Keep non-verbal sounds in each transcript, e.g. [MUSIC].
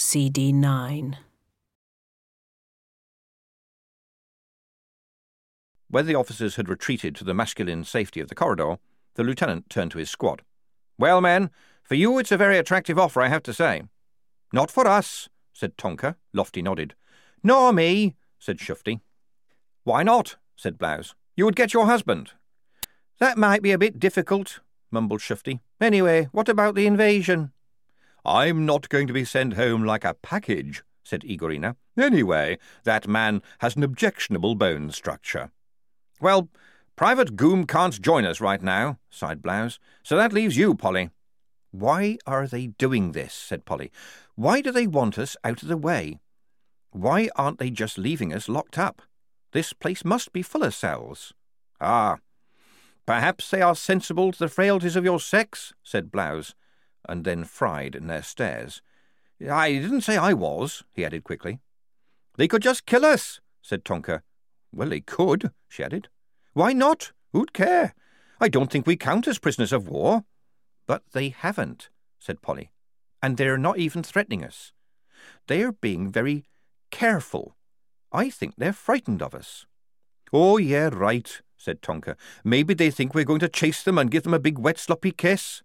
CD 9. When the officers had retreated to the masculine safety of the corridor, the lieutenant turned to his squad. Well, men, for you it's a very attractive offer, I have to say. Not for us, said Tonker. Lofty nodded. Nor me, said Shufti. Why not? said Blouse. You would get your husband. That might be a bit difficult, mumbled Shufti. Anyway, what about the invasion? I'm not going to be sent home like a package, said Igorina. Anyway, that man has an objectionable bone structure. Well, Private Goom can't join us right now, sighed Blouse, so that leaves you, Polly. Why are they doing this? said Polly. Why do they want us out of the way? Why aren't they just leaving us locked up? This place must be full of cells. Ah, perhaps they are sensible to the frailties of your sex, said Blouse, and then fried in their stares. I didn't say I was, he added quickly. They could just kill us, said Tonker. Well, they could, she added. Why not? Who'd care? I don't think we count as prisoners of war. But they haven't, said Polly. And they're not even threatening us. They're being very careful. I think they're frightened of us. Oh, yeah, right, said Tonker. Maybe they think we're going to chase them and give them a big wet sloppy kiss.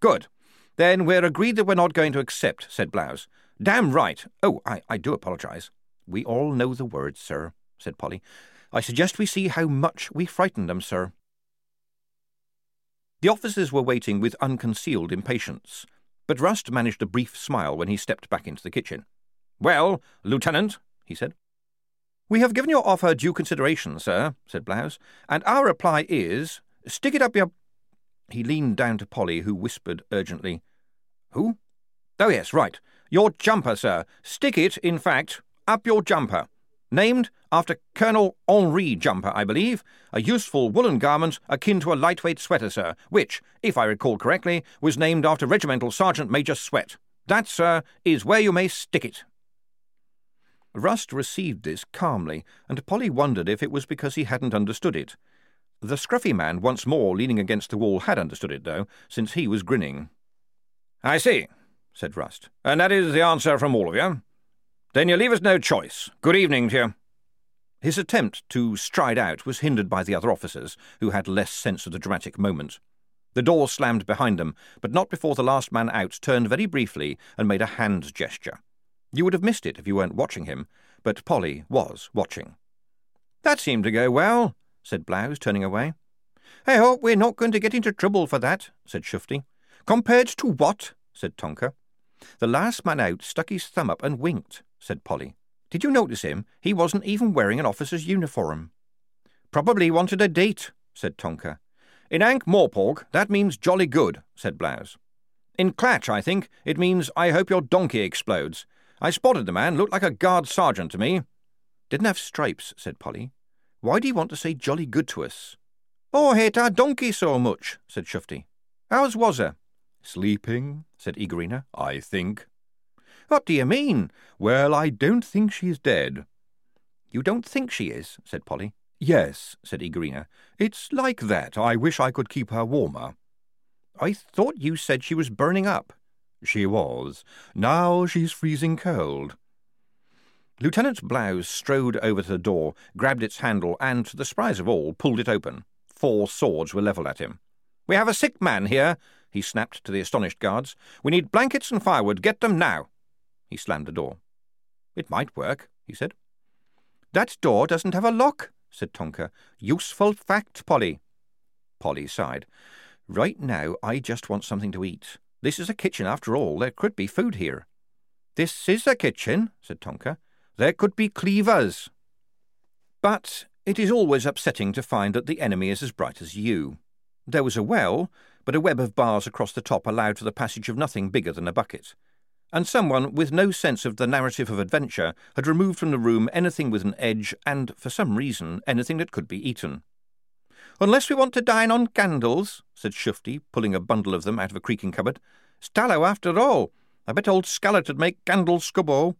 Good. Then we're agreed that we're not going to accept, said Blouse. Damn right. Oh, I, I do apologise. We all know the words, sir, said Polly. I suggest we see how much we frighten them, sir. The officers were waiting with unconcealed impatience, but Rust managed a brief smile when he stepped back into the kitchen. Well, Lieutenant, he said. We have given your offer due consideration, sir, said Blouse, and our reply is stick it up your. He leaned down to Polly, who whispered urgently, Who? Oh, yes, right. Your jumper, sir. Stick it, in fact, up your jumper. Named after Colonel Henri Jumper, I believe, a useful woolen garment akin to a lightweight sweater, sir, which, if I recall correctly, was named after Regimental Sergeant Major Sweat. That, sir, is where you may stick it. Rust received this calmly, and Polly wondered if it was because he hadn't understood it. The scruffy man, once more leaning against the wall, had understood it, though, since he was grinning. I see, said Rust. And that is the answer from all of you. Then you leave us no choice. Good evening to you. His attempt to stride out was hindered by the other officers, who had less sense of the dramatic moment. The door slammed behind them, but not before the last man out turned very briefly and made a hand gesture. You would have missed it if you weren't watching him, but Polly was watching. That seemed to go well, said Blouse, turning away. I hope we're not going to get into trouble for that, said Shufti. Compared to what? said Tonker. The last man out stuck his thumb up and winked said Polly. Did you notice him? He wasn't even wearing an officer's uniform. Probably wanted a date, said Tonker. In Ankh Morpork, that means jolly good, said Blouse. In Klatch, I think, it means I hope your donkey explodes. I spotted the man, looked like a guard sergeant to me. Didn't have stripes, said Polly. Why do you want to say jolly good to us? Oh, hate our donkey so much, said Shufti. How's was her? Sleeping, said Igorina, I think. What do you mean? Well, I don't think she's dead. You don't think she is? said Polly. Yes, said Igorina. It's like that. I wish I could keep her warmer. I thought you said she was burning up. She was. Now she's freezing cold. Lieutenant Blouse strode over to the door, grabbed its handle, and, to the surprise of all, pulled it open. Four swords were levelled at him. We have a sick man here, he snapped to the astonished guards. We need blankets and firewood. Get them now. He slammed the door. It might work, he said. That door doesn't have a lock, said Tonker. Useful fact, Polly. Polly sighed. Right now, I just want something to eat. This is a kitchen, after all. There could be food here. This is a kitchen, said Tonker. There could be cleavers. But it is always upsetting to find that the enemy is as bright as you. There was a well, but a web of bars across the top allowed for the passage of nothing bigger than a bucket and someone with no sense of the narrative of adventure had removed from the room anything with an edge and, for some reason, anything that could be eaten. Unless we want to dine on candles, said Shufti, pulling a bundle of them out of a creaking cupboard. Stallow, after all. I bet old Scarlet'd make candles scubbo.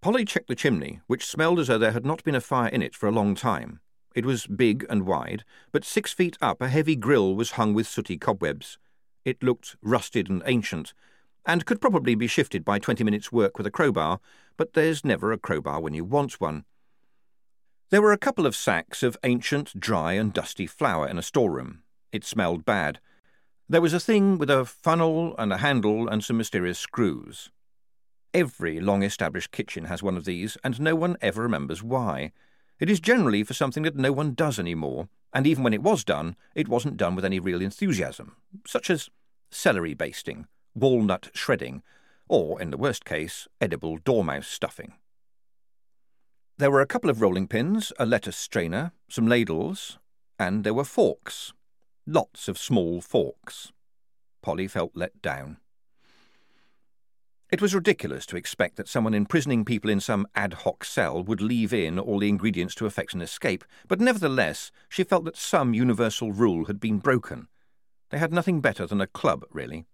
Polly checked the chimney, which smelled as though there had not been a fire in it for a long time. It was big and wide, but six feet up a heavy grill was hung with sooty cobwebs. It looked rusted and ancient, and could probably be shifted by 20 minutes' work with a crowbar, but there's never a crowbar when you want one. There were a couple of sacks of ancient, dry, and dusty flour in a storeroom. It smelled bad. There was a thing with a funnel and a handle and some mysterious screws. Every long established kitchen has one of these, and no one ever remembers why. It is generally for something that no one does any more, and even when it was done, it wasn't done with any real enthusiasm, such as celery basting, walnut shredding, or, in the worst case, edible dormouse stuffing. There were a couple of rolling pins, a lettuce strainer, some ladles, and there were forks. Lots of small forks. Polly felt let down. It was ridiculous to expect that someone imprisoning people in some ad hoc cell would leave in all the ingredients to effect an escape, but nevertheless she felt that some universal rule had been broken. They had nothing better than a club, really.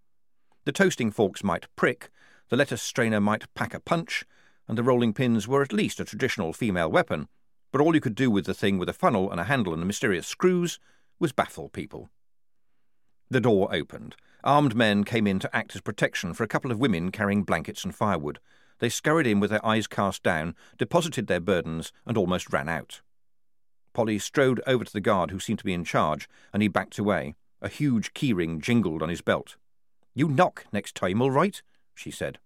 The toasting forks might prick, the lettuce strainer might pack a punch, and the rolling pins were at least a traditional female weapon, but all you could do with the thing with a funnel and a handle and mysterious screws was baffle people. The door opened. Armed men came in to act as protection for a couple of women carrying blankets and firewood. They scurried in with their eyes cast down, deposited their burdens, and almost ran out. Polly strode over to the guard who seemed to be in charge, and he backed away. A huge keyring jingled on his belt. You knock next time, all right? she said.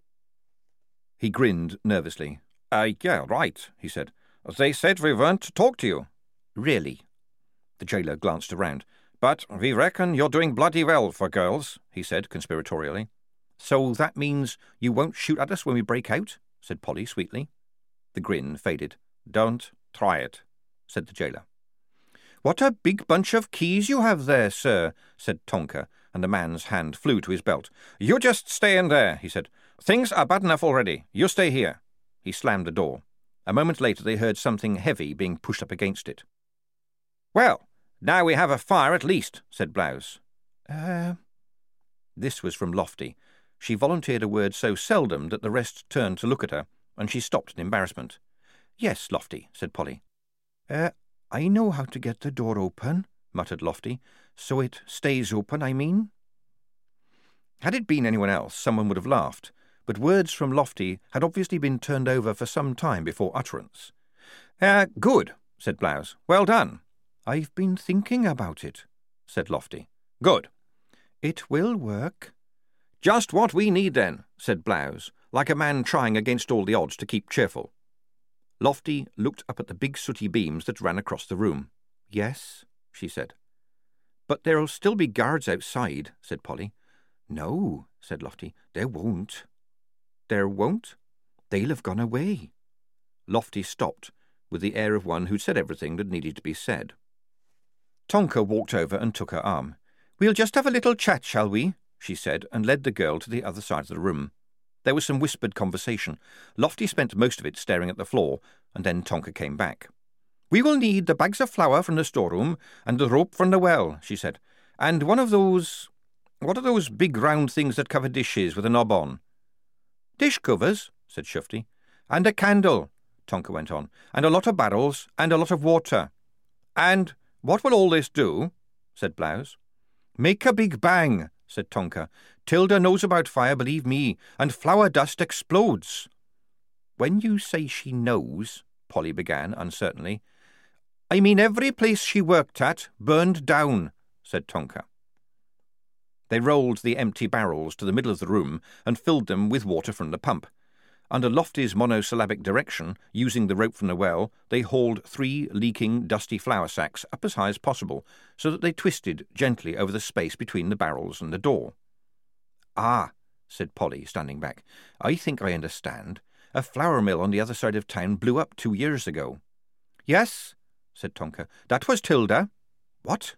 He grinned nervously. Uh, yeah, right, he said. They said we weren't to talk to you. Really? The jailer glanced around. But we reckon you're doing bloody well for girls, he said conspiratorially. So that means you won't shoot at us when we break out? said Polly sweetly. The grin faded. Don't try it, said the jailer. What a big bunch of keys you have there, sir, said Tonker, and the man's hand flew to his belt. You just stay in there, he said. Things are bad enough already. You stay here. He slammed the door. A moment later they heard something heavy being pushed up against it. Well, now we have a fire at least, said Blouse. Uh. This was from Lofty. She volunteered a word so seldom that the rest turned to look at her, and she stopped in embarrassment. Yes, Lofty, said Polly. Uh, I know how to get the door open, muttered Lofty. So it stays open, I mean. Had it been anyone else, someone would have laughed, but words from Lofty had obviously been turned over for some time before utterance. Uh, good, said Blouse. Well done. I've been thinking about it, said Lofty. Good. It will work. Just what we need, then, said Blouse, like a man trying against all the odds to keep cheerful. Lofty looked up at the big sooty beams that ran across the room. Yes, she said. But there'll still be guards outside, said Polly. No, said Lofty, there won't. There won't? They'll have gone away. Lofty stopped, with the air of one who'd said everything that needed to be said. Tonker walked over and took her arm. We'll just have a little chat, shall we? she said, and led the girl to the other side of the room. There was some whispered conversation. Lofty spent most of it staring at the floor, and then Tonker came back. We will need the bags of flour from the storeroom and the rope from the well, she said, and one of those. What are those big round things that cover dishes with a knob on? Dish covers, said Shufti. And a candle, Tonker went on, and a lot of barrels, and a lot of water. And what will all this do? said Blouse. Make a big bang, said Tonker. Tilda knows about fire, believe me, and flour dust explodes. When you say she knows, Polly began uncertainly. I mean every place she worked at burned down, said Tonker. They rolled the empty barrels to the middle of the room and filled them with water from the pump. Under Lofty's monosyllabic direction, using the rope from the well, they hauled three leaking, dusty flour sacks up as high as possible, so that they twisted gently over the space between the barrels and the door. Ah, said Polly, standing back. I think I understand. A flour mill on the other side of town blew up two years ago. Yes, said Tonker. That was Tilda. What?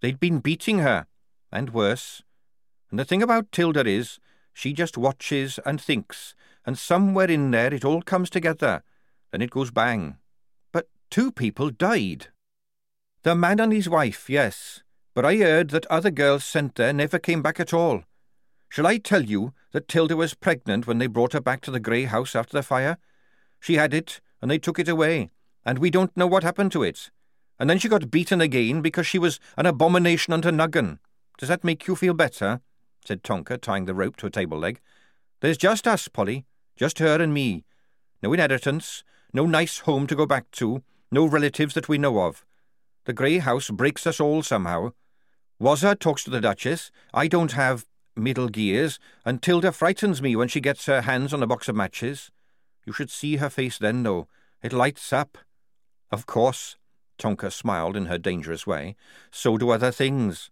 They'd been beating her, and worse. And the thing about Tilda is, she just watches and thinks, and somewhere in there it all comes together. Then it goes bang. But two people died. The man and his wife, yes, but I heard that other girls sent there never came back at all. Shall I tell you that Tilda was pregnant when they brought her back to the grey house after the fire? She had it, and they took it away, and we don't know what happened to it. And then she got beaten again because she was an abomination unto Nuggan. Does that make you feel better? said Tonker, tying the rope to a table leg. There's just us, Polly. Just her and me. No inheritance, no nice home to go back to, no relatives that we know of. The grey house breaks us all somehow. Wazzer talks to the Duchess. I don't have middle gears, and Tilda frightens me when she gets her hands on a box of matches. You should see her face then, though. It lights up. Of course, Tonker smiled in her dangerous way. So do other things.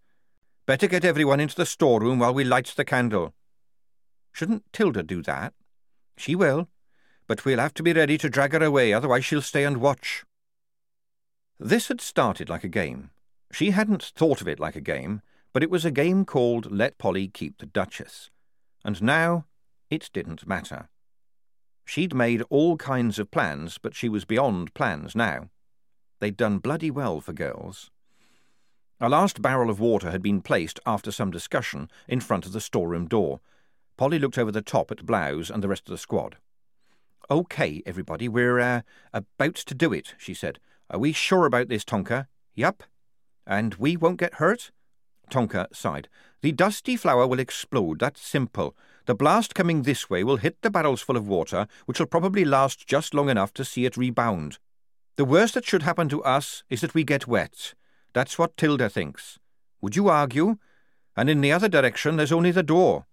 Better get everyone into the storeroom while we light the candle. Shouldn't Tilda do that? She will, but we'll have to be ready to drag her away, otherwise she'll stay and watch. This had started like a game. She hadn't thought of it like a game, but it was a game called Let Polly Keep the Duchess. And now it didn't matter. She'd made all kinds of plans, but she was beyond plans now. They'd done bloody well for girls. A last barrel of water had been placed, after some discussion, in front of the storeroom door. Polly looked over the top at Blouse and the rest of the squad. OK, everybody, we're uh, about to do it, she said. Are we sure about this, Tonker? Yup. And we won't get hurt? Tonker sighed. The dusty flower will explode, that's simple. The blast coming this way will hit the barrels full of water, which will probably last just long enough to see it rebound. The worst that should happen to us is that we get wet. That's what Tilda thinks. Would you argue? And in the other direction there's only the door.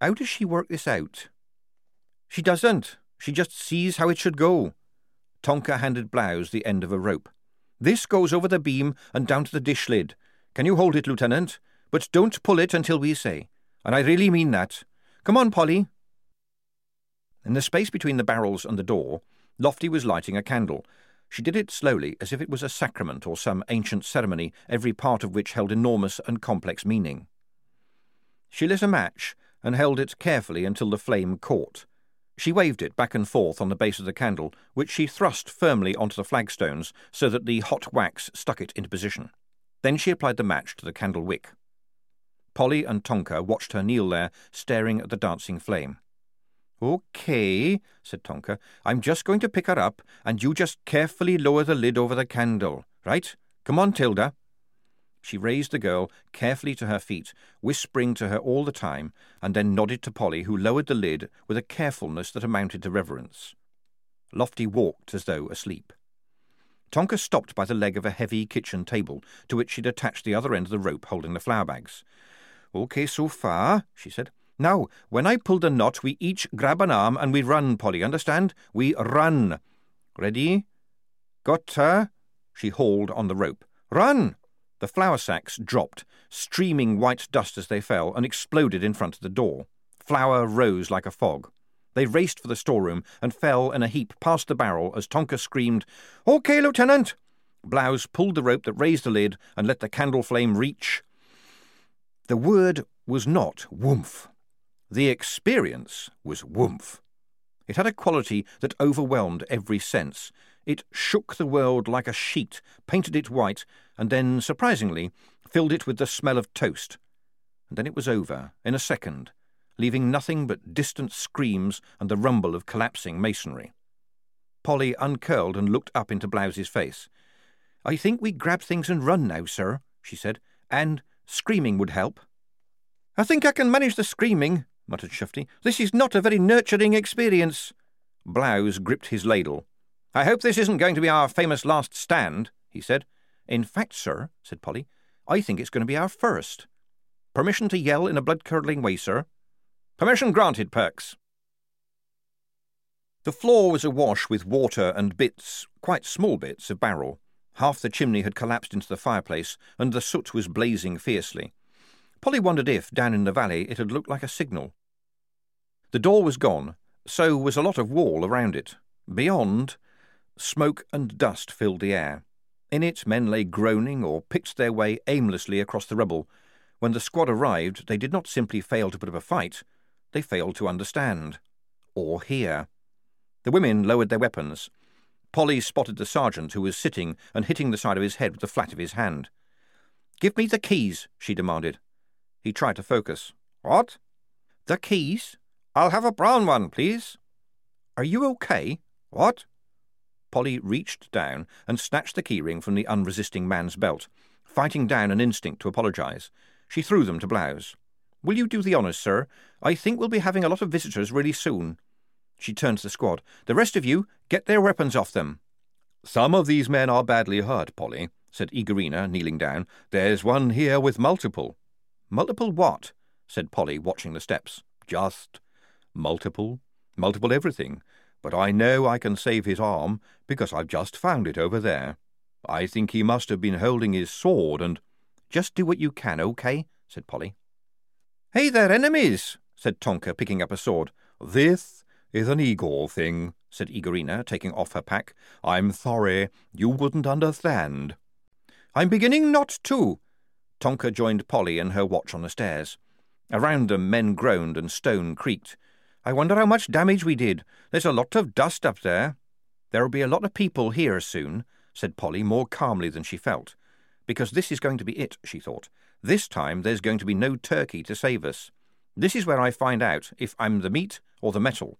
How does she work this out? She doesn't. She just sees how it should go. Tonker handed Blouse the end of a rope. This goes over the beam and down to the dish lid. Can you hold it, Lieutenant? But don't pull it until we say. And I really mean that. Come on, Polly. In the space between the barrels and the door, Lofty was lighting a candle. She did it slowly, as if it was a sacrament or some ancient ceremony, every part of which held enormous and complex meaning. She lit a match and held it carefully until the flame caught. She waved it back and forth on the base of the candle, which she thrust firmly onto the flagstones so that the hot wax stuck it into position. Then she applied the match to the candle wick. Polly and Tonker watched her kneel there, staring at the dancing flame. OK, said Tonker. I'm just going to pick her up, and you just carefully lower the lid over the candle. Right? Come on, Tilda. She raised the girl carefully to her feet, whispering to her all the time, and then nodded to Polly, who lowered the lid with a carefulness that amounted to reverence. Lofty walked as though asleep. Tonker stopped by the leg of a heavy kitchen table, to which she'd attached the other end of the rope holding the flour bags. OK so far, she said. Now, when I pull the knot, we each grab an arm and we run, Polly, understand? We run. Ready? Got her? She hauled on the rope. Run! The flour sacks dropped, streaming white dust as they fell, and exploded in front of the door. Flour rose like a fog. They raced for the storeroom and fell in a heap past the barrel as Tonker screamed, OK, Lieutenant! Blouse pulled the rope that raised the lid and let the candle flame reach. The word was not woomph. The experience was woomph. It had a quality that overwhelmed every sense, it shook the world like a sheet, painted it white, and then, surprisingly, filled it with the smell of toast. And then it was over, in a second, leaving nothing but distant screams and the rumble of collapsing masonry. Polly uncurled and looked up into Blouse's face. I think we grab things and run now, sir, she said, and screaming would help. I think I can manage the screaming, muttered Shufti. This is not a very nurturing experience. Blouse gripped his ladle. I hope this isn't going to be our famous last stand, he said. In fact, sir, said Polly, I think it's going to be our first. Permission to yell in a blood-curdling way, sir? Permission granted, Perks. The floor was awash with water and bits, quite small bits, of barrel. Half the chimney had collapsed into the fireplace, and the soot was blazing fiercely. Polly wondered if, down in the valley, it had looked like a signal. The door was gone, so was a lot of wall around it. Beyond, Smoke and dust filled the air. In it, men lay groaning or picked their way aimlessly across the rubble. When the squad arrived, they did not simply fail to put up a fight, they failed to understand. Or hear. The women lowered their weapons. Polly spotted the sergeant, who was sitting and hitting the side of his head with the flat of his hand. Give me the keys, she demanded. He tried to focus. What? The keys? I'll have a brown one, please. Are you okay? What? Polly reached down and snatched the keyring from the unresisting man's belt, fighting down an instinct to apologize. She threw them to Blouse. Will you do the honours, sir? I think we'll be having a lot of visitors really soon. She turned to the squad. The rest of you, get their weapons off them. Some of these men are badly hurt, Polly, said Igorina, kneeling down. There's one here with multiple. Multiple what? said Polly, watching the steps. Just multiple. Multiple everything. But I know I can save his arm, because I've just found it over there. I think he must have been holding his sword and. Just do what you can, okay? said Polly. Hey, they're enemies, said Tonker, picking up a sword. This is an Igor thing, said Igorina, taking off her pack. I'm sorry, you wouldn't understand. I'm beginning not to. Tonker joined Polly and her watch on the stairs. Around them, men groaned and stone creaked. I wonder how much damage we did. There's a lot of dust up there. There'll be a lot of people here soon, said Polly more calmly than she felt. Because this is going to be it, she thought. This time there's going to be no turkey to save us. This is where I find out if I'm the meat or the metal.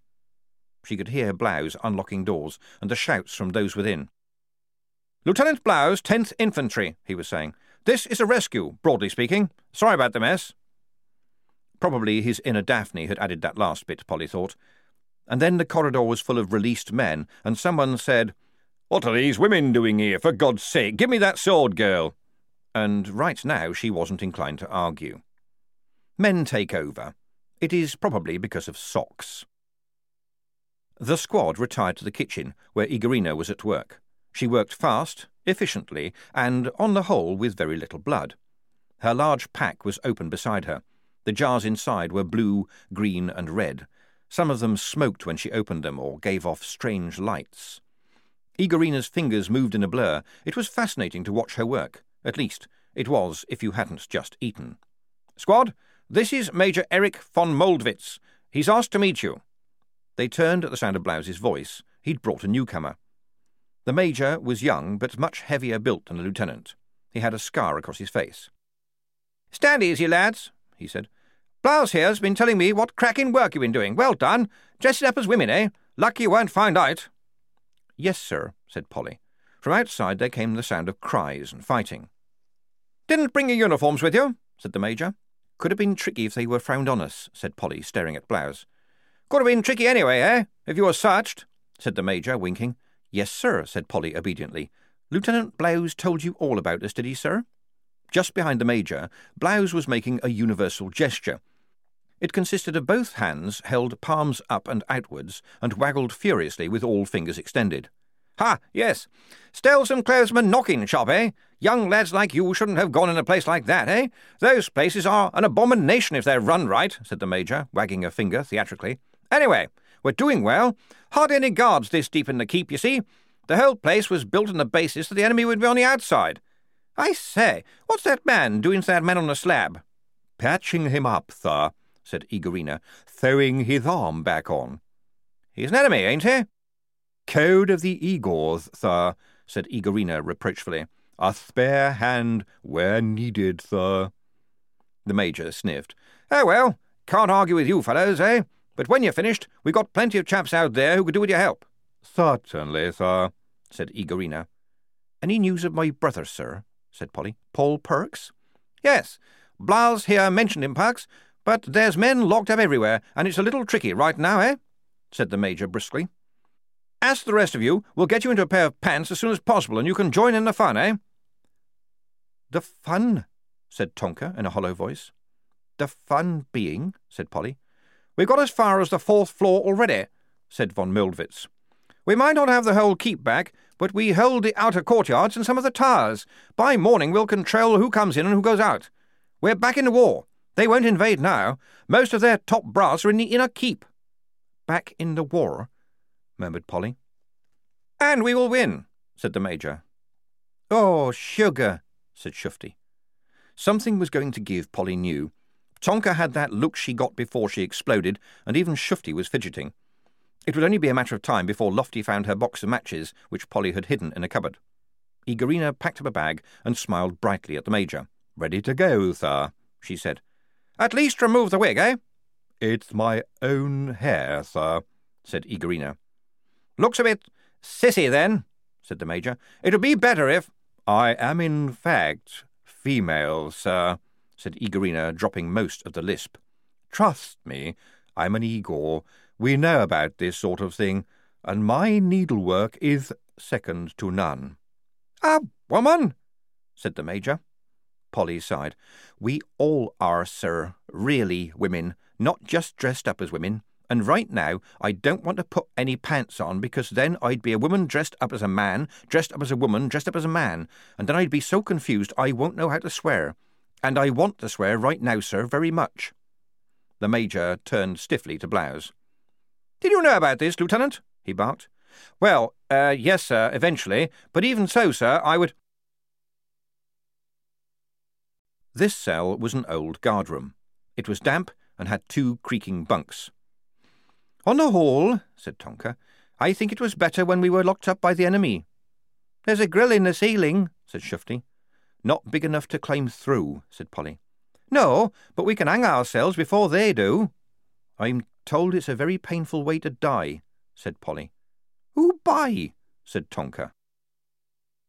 She could hear Blouse unlocking doors and the shouts from those within. Lieutenant Blouse, 10th Infantry, he was saying. This is a rescue, broadly speaking. Sorry about the mess. Probably his inner Daphne had added that last bit, Polly thought. And then the corridor was full of released men, and someone said, What are these women doing here, for God's sake? Give me that sword, girl. And right now she wasn't inclined to argue. Men take over. It is probably because of socks. The squad retired to the kitchen, where Igorina was at work. She worked fast, efficiently, and, on the whole, with very little blood. Her large pack was open beside her. The jars inside were blue, green, and red. Some of them smoked when she opened them or gave off strange lights. Igorina's fingers moved in a blur. It was fascinating to watch her work. At least, it was if you hadn't just eaten. Squad, this is Major Erich von Moldwitz. He's asked to meet you. They turned at the sound of Blouse's voice. He'd brought a newcomer. The Major was young, but much heavier built than the Lieutenant. He had a scar across his face. Stand easy, lads, he said. Blouse here's been telling me what cracking work you've been doing. Well done. Dressing up as women, eh? Lucky you won't find out. Yes, sir, said Polly. From outside there came the sound of cries and fighting. Didn't bring your uniforms with you, said the Major. Could have been tricky if they were frowned on us, said Polly, staring at Blouse. Could have been tricky anyway, eh? If you were searched, said the Major, winking. Yes, sir, said Polly obediently. Lieutenant Blouse told you all about us, did he, sir? Just behind the Major, Blouse was making a universal gesture. It consisted of both hands held palms up and outwards and waggled furiously with all fingers extended. Ha, yes. Still some clothesman knocking shop, eh? Young lads like you shouldn't have gone in a place like that, eh? Those places are an abomination if they're run right, said the Major, wagging a finger theatrically. Anyway, we're doing well. Hardly any guards this deep in the keep, you see. The whole place was built on the basis that the enemy would be on the outside. I say, what's that man doing to that man on the slab? Patching him up, sir, said Igorina, throwing his arm back on. He's an enemy, ain't he? Code of the Igors, sir, said Igorina reproachfully. A spare hand where needed, sir. The Major sniffed. Oh, well, can't argue with you fellows, eh? But when you're finished, we've got plenty of chaps out there who could do with your help. Certainly, sir, said Igorina. Any news of my brother, sir? Said Polly. Paul Perks? Yes. Blouse here mentioned him, Perks, but there's men locked up everywhere, and it's a little tricky right now, eh? said the Major briskly. As the rest of you, we'll get you into a pair of pants as soon as possible, and you can join in the fun, eh? The fun, said Tonker in a hollow voice. The fun being, said Polly, We've got as far as the fourth floor already, said von Moldwitz. We might not have the whole keep back, but we hold the outer courtyards and some of the towers. By morning we'll control who comes in and who goes out. We're back in the war. They won't invade now. Most of their top brass are in the inner keep. Back in the war, murmured Polly. And we will win, said the Major. Oh, sugar, said Shufti. Something was going to give, Polly knew, Tonker had that look she got before she exploded, and even Shufti was fidgeting. It would only be a matter of time before Lofty found her box of matches, which Polly had hidden in a cupboard. Igorina packed up a bag and smiled brightly at the Major. Ready to go, sir, she said. At least remove the wig, eh? It's my own hair, sir, said Igorina. Looks a bit sissy, then, said the Major. It would be better if... I am, in fact, female, sir, said Igorina, dropping most of the lisp. Trust me, I'm an Igor. We know about this sort of thing, and my needlework is second to none. A woman? said the Major. Polly sighed. We all are, sir, really women, not just dressed up as women. And right now, I don't want to put any pants on because then I'd be a woman dressed up as a man, dressed up as a woman, dressed up as a man, and then I'd be so confused I won't know how to swear. And I want to swear right now, sir, very much. The Major turned stiffly to Blouse. Did you know about this, Lieutenant? he barked. Well, uh, yes, sir, eventually, but even so, sir, I would. This cell was an old guardroom. It was damp and had two creaking bunks. On the whole, said Tonker, I think it was better when we were locked up by the enemy. There's a grill in the ceiling, said Shufti. Not big enough to climb through, said Polly. No, but we can hang ourselves before they do. I'm told it's a very painful way to die, said Polly. Who by? said Tonker.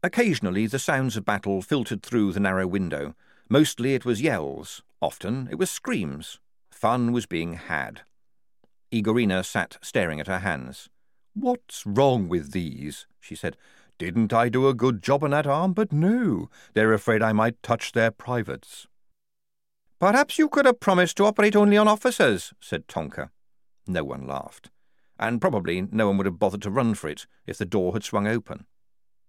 Occasionally the sounds of battle filtered through the narrow window. Mostly it was yells. Often it was screams. Fun was being had. Igorina sat staring at her hands. What's wrong with these? she said. Didn't I do a good job on that arm? But no, they're afraid I might touch their privates. Perhaps you could have promised to operate only on officers, said Tonker. No one laughed and probably no one would have bothered to run for it if the door had swung open.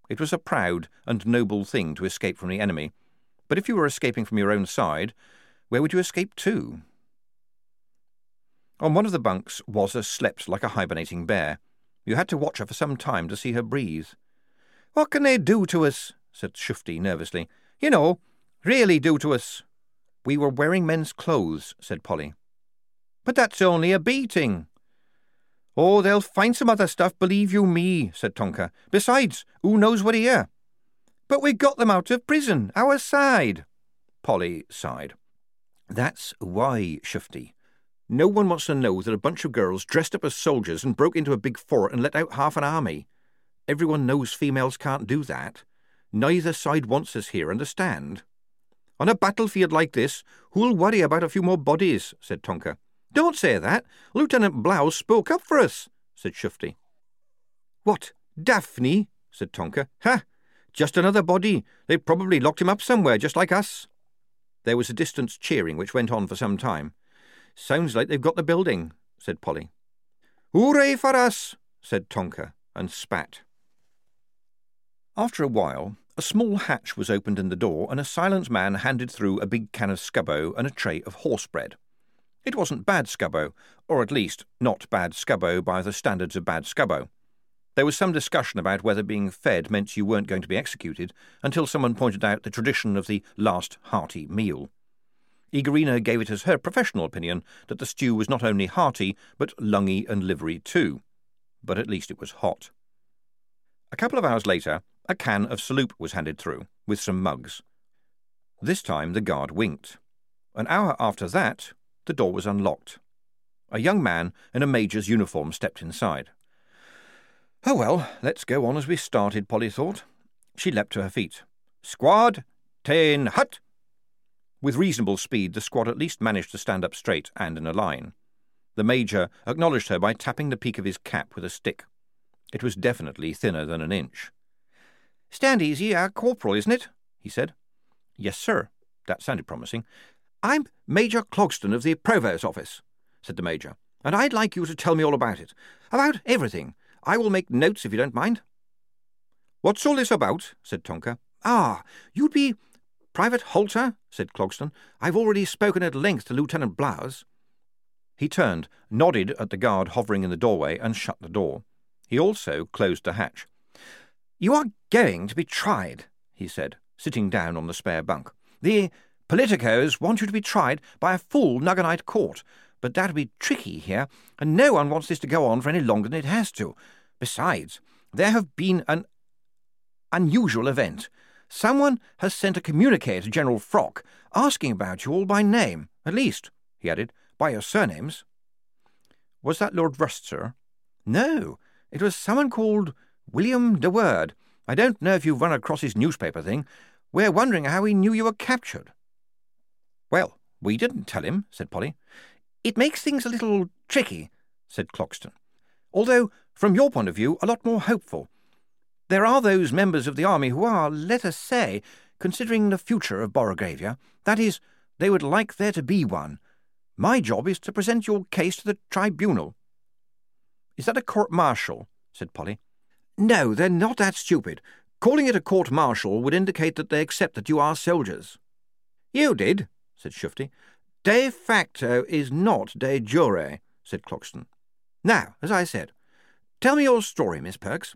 It was a proud and noble thing to escape from the enemy, but if you were escaping from your own side, where would you escape to? On one of the bunks, Wazzer slept like a hibernating bear. You had to watch her for some time to see her breathe. What can they do to us? said Shufti nervously. You know, really do to us. We were wearing men's clothes, said Polly. But that's only a beating, Oh, they'll find some other stuff, believe you me, said Tonker. Besides, who knows what here? But we got them out of prison, our side. Polly sighed. That's why, Shufti. No one wants to know that a bunch of girls dressed up as soldiers and broke into a big fort and let out half an army. Everyone knows females can't do that. Neither side wants us here, understand? On a battlefield like this, who'll worry about a few more bodies? said Tonker. Don't say that. Lieutenant Blouse spoke up for us, said Shufti. What, Daphne? said Tonker. Ha! Just another body. They probably locked him up somewhere, just like us. There was a distant cheering which went on for some time. Sounds like they've got the building, said Polly. Hooray for us, said Tonker, and spat. After a while, a small hatch was opened in the door, and a silent man handed through a big can of scubbo and a tray of horse bread. It wasn't bad scubbo, or at least not bad scubbo by the standards of bad scubbo. There was some discussion about whether being fed meant you weren't going to be executed, until someone pointed out the tradition of the last hearty meal. Igorina gave it as her professional opinion that the stew was not only hearty, but lungy and livery too. But at least it was hot. A couple of hours later, a can of sloop was handed through, with some mugs. This time the guard winked. An hour after that, the door was unlocked. A young man in a major's uniform stepped inside. Oh well, let's go on as we started, Polly thought. She leapt to her feet. Squad, ten, hut! With reasonable speed, the squad at least managed to stand up straight and in a line. The major acknowledged her by tapping the peak of his cap with a stick. It was definitely thinner than an inch. Stand easy, our corporal, isn't it? he said. Yes, sir. That sounded promising. I'm Major Clogston of the Provost's office, said the Major, and I'd like you to tell me all about it. About everything. I will make notes if you don't mind. What's all this about? said Tonker. Ah, you'd be Private Halter, said Clogston. I've already spoken at length to Lieutenant Blouse. He turned, nodded at the guard hovering in the doorway, and shut the door. He also closed the hatch. You are going to be tried, he said, sitting down on the spare bunk. The Politicos want you to be tried by a full Nugganite court, but that'd be tricky here, and no one wants this to go on for any longer than it has to. Besides, there have been an unusual event. Someone has sent a communique to General Frock asking about you all by name, at least, he added, by your surnames. Was that Lord Rust, sir? No, it was someone called William de Worde. I don't know if you've run across his newspaper thing. We're wondering how he knew you were captured. Well, we didn't tell him, said Polly. It makes things a little tricky, said Clogston. Although, from your point of view, a lot more hopeful. There are those members of the army who are, let us say, considering the future of Borogravia. That is, they would like there to be one. My job is to present your case to the tribunal. Is that a court martial? said Polly. No, they're not that stupid. Calling it a court martial would indicate that they accept that you are soldiers. You did, said Shufti. De facto is not de jure, said Clogston. Now, as I said, tell me your story, Miss Perks.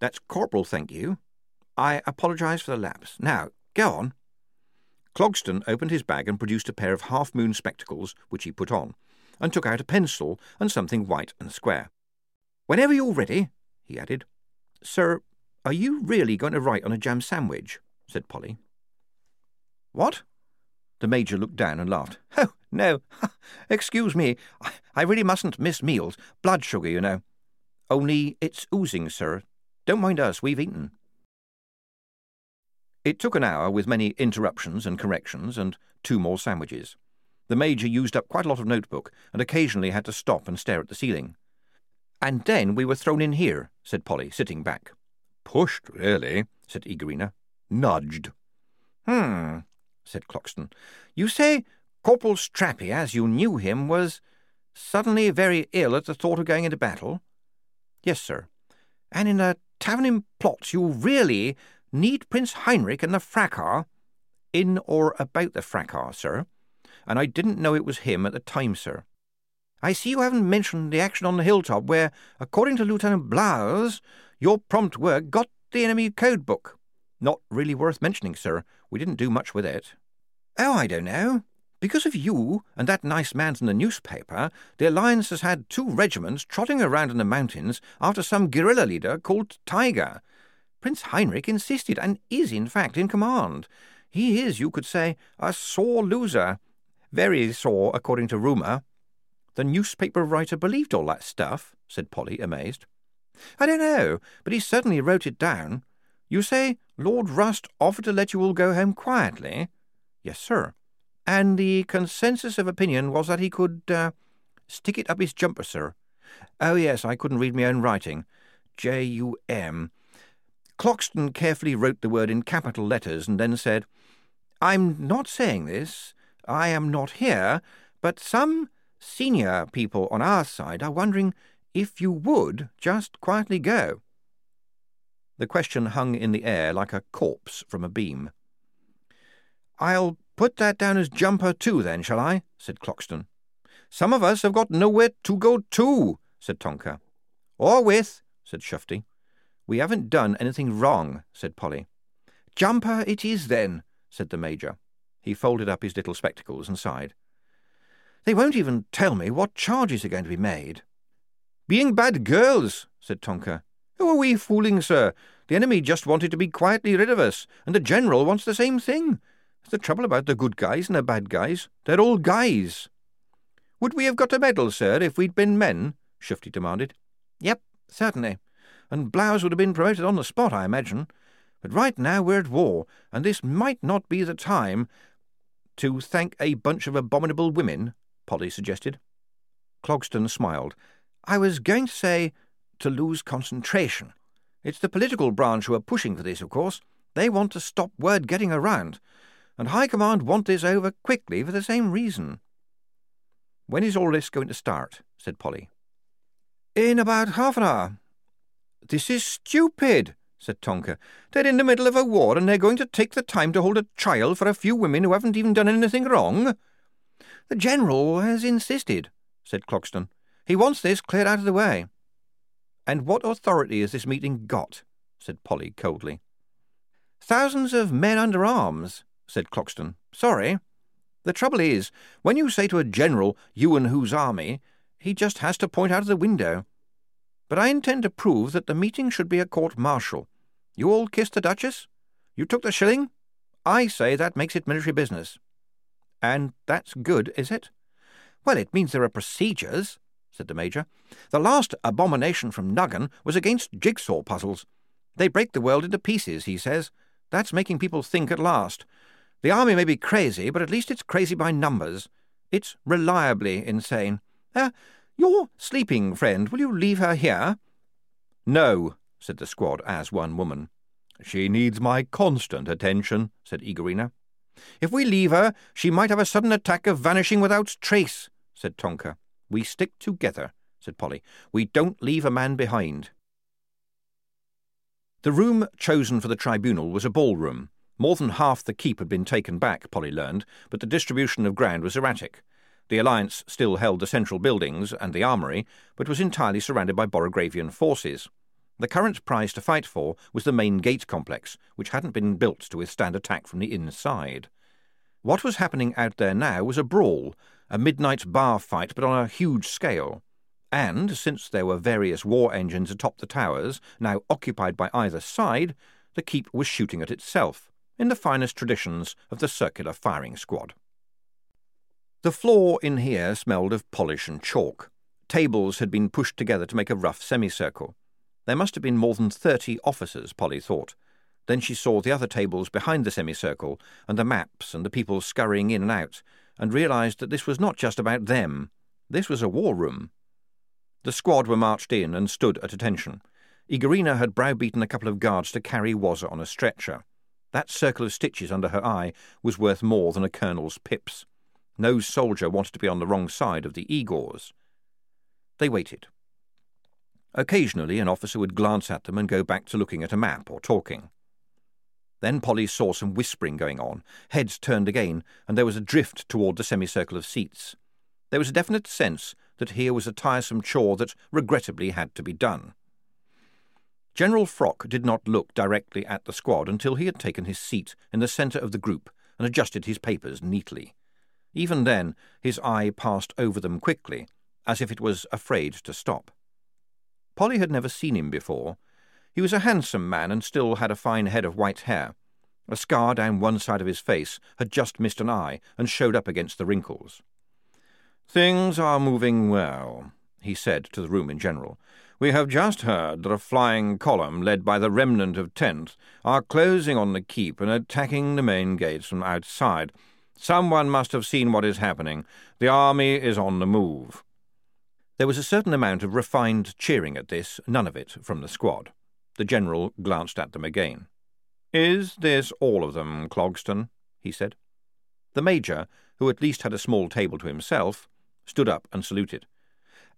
That's corporal, thank you. I apologise for the lapse. Now, go on. Clogston opened his bag and produced a pair of half-moon spectacles, which he put on, and took out a pencil and something white and square. Whenever you're ready, he added. Sir, are you really going to write on a jam sandwich? said Polly. What? The Major looked down and laughed. [LAUGHS] Oh, no. [LAUGHS] Excuse me. I really mustn't miss meals. Blood sugar, you know. Only it's oozing, sir. Don't mind us, we've eaten. It took an hour with many interruptions and corrections and two more sandwiches. The Major used up quite a lot of notebook and occasionally had to stop and stare at the ceiling. And then we were thrown in here, said Polly, sitting back. Pushed, really, said Igorina. Nudged. Hmm, said Clogston. You say Corporal Strappy, as you knew him, was suddenly very ill at the thought of going into battle? Yes, sir. And in a tavern in Plotz you really need Prince Heinrich and the fracas? In or about the fracas, sir. And I didn't know it was him at the time, sir. I see you haven't mentioned the action on the hilltop where, according to Lieutenant Blouse, your prompt work got the enemy code book. Not really worth mentioning, sir. We didn't do much with it. Oh, I don't know. Because of you and that nice man in the newspaper, the Alliance has had two regiments trotting around in the mountains after some guerrilla leader called Tiger. Prince Heinrich insisted, and is in fact in command. He is, you could say, a sore loser. Very sore, according to rumour. The newspaper writer believed all that stuff, said Polly, amazed. I don't know, but he certainly wrote it down. You say Lord Rust offered to let you all go home quietly? Yes, sir. And the consensus of opinion was that he could, uh, stick it up his jumper, sir. Oh, yes, I couldn't read my own writing. J-U-M. Clogston carefully wrote the word in capital letters and then said, I'm not saying this. I am not here, but some senior people on our side are wondering if you would just quietly go. The question hung in the air like a corpse from a beam. I'll put that down as jumper too, then, shall I? said Clogston. Some of us have got nowhere to go to, said Tonker. Or with, said Shufti. We haven't done anything wrong, said Polly. Jumper it is, then, said the Major. He folded up his little spectacles and sighed. They won't even tell me what charges are going to be made. Being bad girls, said Tonker. Who are we fooling, sir? The enemy just wanted to be quietly rid of us, and the General wants the same thing. That's the trouble about the good guys and the bad guys. They're all guys. Would we have got a medal, sir, if we'd been men? Shufti demanded. Yep, certainly. And Blouse would have been promoted on the spot, I imagine. But right now we're at war, and this might not be the time to thank a bunch of abominable women, Polly suggested. Clogston smiled. I was going to say to lose concentration. It's the political branch who are pushing for this, of course. They want to stop word getting around, and High Command want this over quickly for the same reason. When is all this going to start? said Polly. In about half an hour. This is stupid, said Tonker. They're in the middle of a war, and they're going to take the time to hold a trial for a few women who haven't even done anything wrong. The General has insisted, said Clogston. He wants this cleared out of the way. And what authority has this meeting got? said Polly coldly. Thousands of men under arms, said Clogston. Sorry. The trouble is, when you say to a general, you and whose army, he just has to point out of the window. But I intend to prove that the meeting should be a court-martial. You all kissed the Duchess? You took the shilling? I say that makes it military business. And that's good, is it? Well, it means there are procedures, said the Major. The last abomination from Nuggan was against jigsaw puzzles. They break the world into pieces, he says. That's making people think at last. The army may be crazy, but at least it's crazy by numbers. It's reliably insane. Uh, your sleeping friend, will you leave her here? No, said the squad as one woman. She needs my constant attention, said Igorina. If we leave her, she might have a sudden attack of vanishing without trace, said Tonker. We stick together, said Polly. We don't leave a man behind. The room chosen for the tribunal was a ballroom. More than half the keep had been taken back, Polly learned, but the distribution of ground was erratic. The Alliance still held the central buildings and the armory, but was entirely surrounded by Borogravian forces. The current prize to fight for was the main gate complex, which hadn't been built to withstand attack from the inside. What was happening out there now was a brawl, a midnight bar fight, but on a huge scale. And, since there were various war engines atop the towers, now occupied by either side, the keep was shooting at itself, in the finest traditions of the circular firing squad. The floor in here smelled of polish and chalk. Tables had been pushed together to make a rough semicircle. There must have been more than thirty officers, Polly thought. Then she saw the other tables behind the semicircle, and the maps and the people scurrying in and out, and realized that this was not just about them. This was a war room. The squad were marched in and stood at attention. Igorina had browbeaten a couple of guards to carry Wazzer on a stretcher. That circle of stitches under her eye was worth more than a colonel's pips. No soldier wanted to be on the wrong side of the Igors. They waited. Occasionally an officer would glance at them and go back to looking at a map or talking. Then Polly saw some whispering going on, heads turned again, and there was a drift toward the semicircle of seats. There was a definite sense that here was a tiresome chore that regrettably had to be done. General Froc did not look directly at the squad until he had taken his seat in the centre of the group and adjusted his papers neatly. Even then, his eye passed over them quickly, as if it was afraid to stop. Polly had never seen him before. He was a handsome man and still had a fine head of white hair. A scar down one side of his face had just missed an eye and showed up against the wrinkles. Things are moving well, he said to the room in general. We have just heard that a flying column, led by the remnant of Tenth, are closing on the keep and attacking the main gates from outside. Someone must have seen what is happening. The army is on the move. There was a certain amount of refined cheering at this, none of it from the squad. The general glanced at them again. Is this all of them, Clogston? he said. The major, who at least had a small table to himself, stood up and saluted.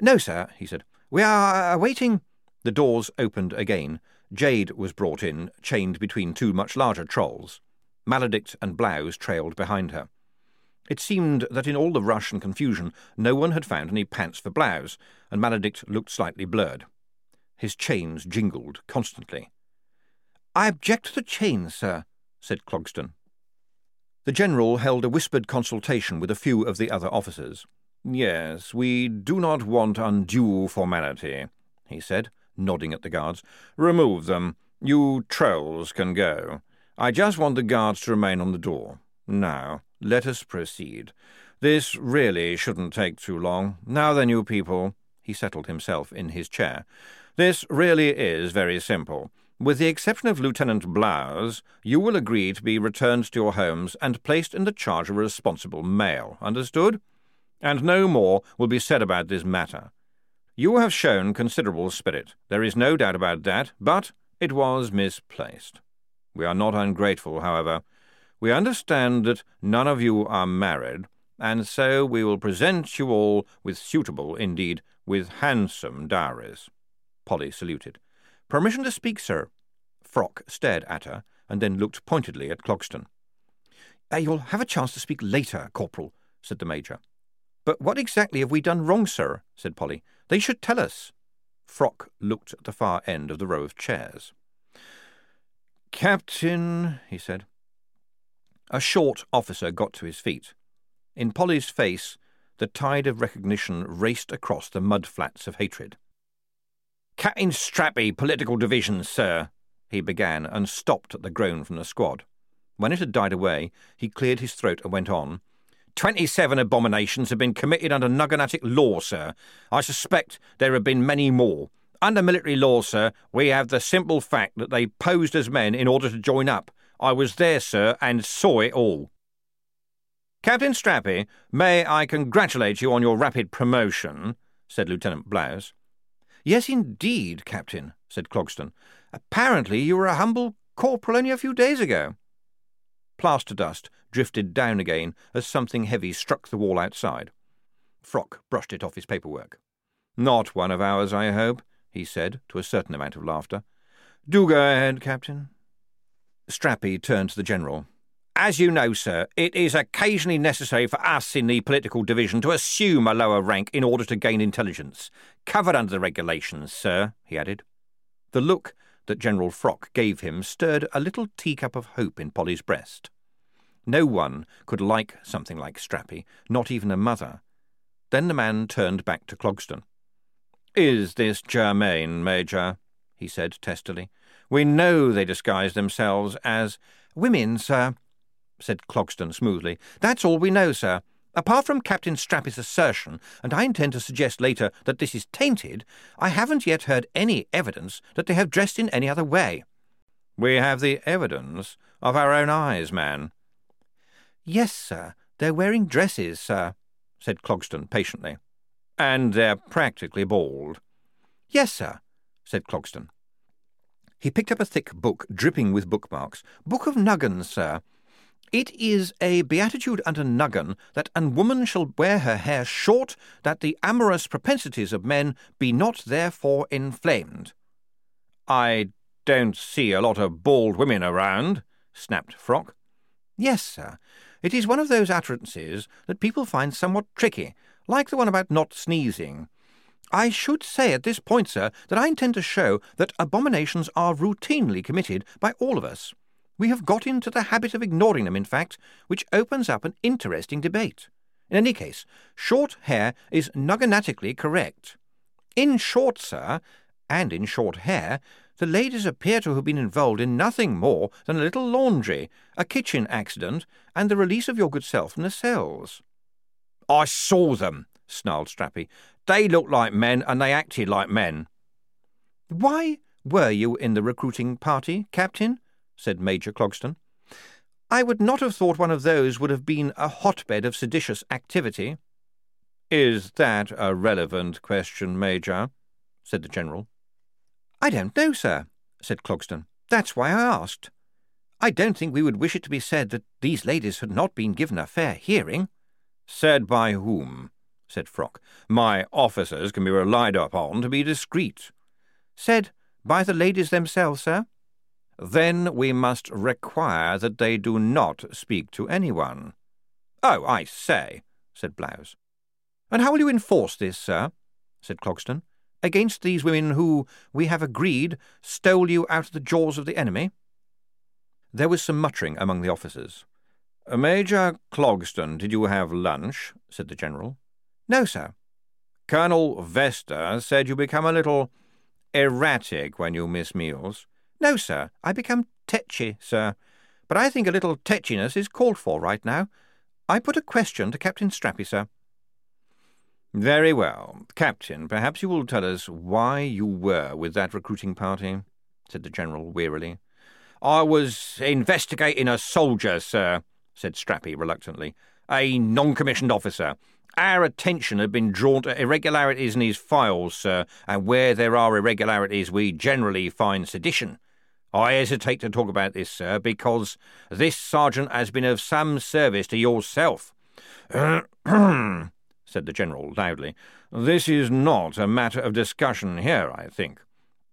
No, sir, he said. We are uh, awaiting. The doors opened again. Jade was brought in, chained between two much larger trolls. Maladict and Blouse trailed behind her. It seemed that in all the rush and confusion no one had found any pants for Blouse, and Maladict looked slightly blurred. His chains jingled constantly. I object to the chains, sir, said Clogston. The General held a whispered consultation with a few of the other officers. Yes, we do not want undue formality, he said, nodding at the guards. Remove them. You trolls can go. I just want the guards to remain on the door. Now, let us proceed. This really shouldn't take too long. Now then, you people. He settled himself in his chair. This really is very simple. With the exception of Lieutenant Blouse, you will agree to be returned to your homes and placed in the charge of a responsible male. Understood? And no more will be said about this matter. You have shown considerable spirit. There is no doubt about that, but it was misplaced. We are not ungrateful, however. We understand that none of you are married, and so we will present you all with suitable, indeed, with handsome dowries. Polly saluted. Permission to speak, sir. Froc stared at her, and then looked pointedly at Clogston. Uh, you'll have a chance to speak later, Corporal, said the Major. But what exactly have we done wrong, sir? said Polly. They should tell us. Froc looked at the far end of the row of chairs. Captain, he said. A short officer got to his feet. In Polly's face, the tide of recognition raced across the mud flats of hatred. Captain Strappi, Political Division, sir, he began, and stopped at the groan from the squad. When it had died away, he cleared his throat and went on. Twenty-seven abominations have been committed under Nugganatic law, sir. I suspect there have been many more. Under military law, sir, we have the simple fact that they posed as men in order to join up. I was there, sir, and saw it all. Captain Strappi, may I congratulate you on your rapid promotion, said Lieutenant Blouse. Yes, indeed, Captain, said Clogston. Apparently you were a humble corporal only a few days ago. Plaster dust drifted down again as something heavy struck the wall outside. Froc brushed it off his paperwork. Not one of ours, I hope, he said, to a certain amount of laughter. Do go ahead, Captain. Strappi turned to the General. As you know, sir, it is occasionally necessary for us in the political division to assume a lower rank in order to gain intelligence. Covered under the regulations, sir, he added. The look that General Froc gave him stirred a little teacup of hope in Polly's breast. No one could like something like Strappi, not even a mother. Then the man turned back to Clogston. Is this germane, Major? he said testily. We know they disguise themselves as women, sir, said Clogston smoothly. That's all we know, sir. Apart from Captain Strappi's assertion, and I intend to suggest later that this is tainted, I haven't yet heard any evidence that they have dressed in any other way. We have the evidence of our own eyes, man. Yes, sir. They're wearing dresses, sir, said Clogston patiently. And they're practically bald. Yes, sir, said Clogston. He picked up a thick book dripping with bookmarks. Book of Nuggans, sir. It is a beatitude unto Nuggan that a woman shall wear her hair short, that the amorous propensities of men be not therefore inflamed. I don't see a lot of bald women around, snapped Froc. Yes, sir. It is one of those utterances that people find somewhat tricky, like the one about not sneezing. I should say at this point, sir, that I intend to show that abominations are routinely committed by all of us. We have got into the habit of ignoring them, in fact, which opens up an interesting debate. In any case, short hair is nugganatically correct. In short, sir, and in short hair, the ladies appear to have been involved in nothing more than a little laundry, a kitchen accident, and the release of your good self from the cells. I saw them, snarled Strappi. They looked like men, and they acted like men. Why were you in the recruiting party, Captain? said Major Clogston. I would not have thought one of those would have been a hotbed of seditious activity. Is that a relevant question, Major? said the General. I don't know, sir, said Clogston. That's why I asked. I don't think we would wish it to be said that these ladies had not been given a fair hearing. Said by whom? Said Froc. My officers can be relied upon to be discreet. Said by the ladies themselves, sir. Then we must require that they do not speak to anyone. Oh, I say, said Blouse. And how will you enforce this, sir? said Clogston, against these women who, we have agreed, stole you out of the jaws of the enemy? There was some muttering among the officers. Major Clogston, did you have lunch? said the General. No, sir. Colonel Vester said you become a little erratic when you miss meals. No, sir. I become tetchy, sir. But I think a little tetchiness is called for right now. I put a question to Captain Strappi, sir. Very well. Captain, perhaps you will tell us why you were with that recruiting party, said the General wearily. I was investigating a soldier, sir, said Strappi reluctantly. A non-commissioned officer. Our attention had been drawn to irregularities in his files, sir, and where there are irregularities we generally find sedition. I hesitate to talk about this, sir, because this sergeant has been of some service to yourself. [CLEARS THROAT] said the General loudly. This is not a matter of discussion here, I think.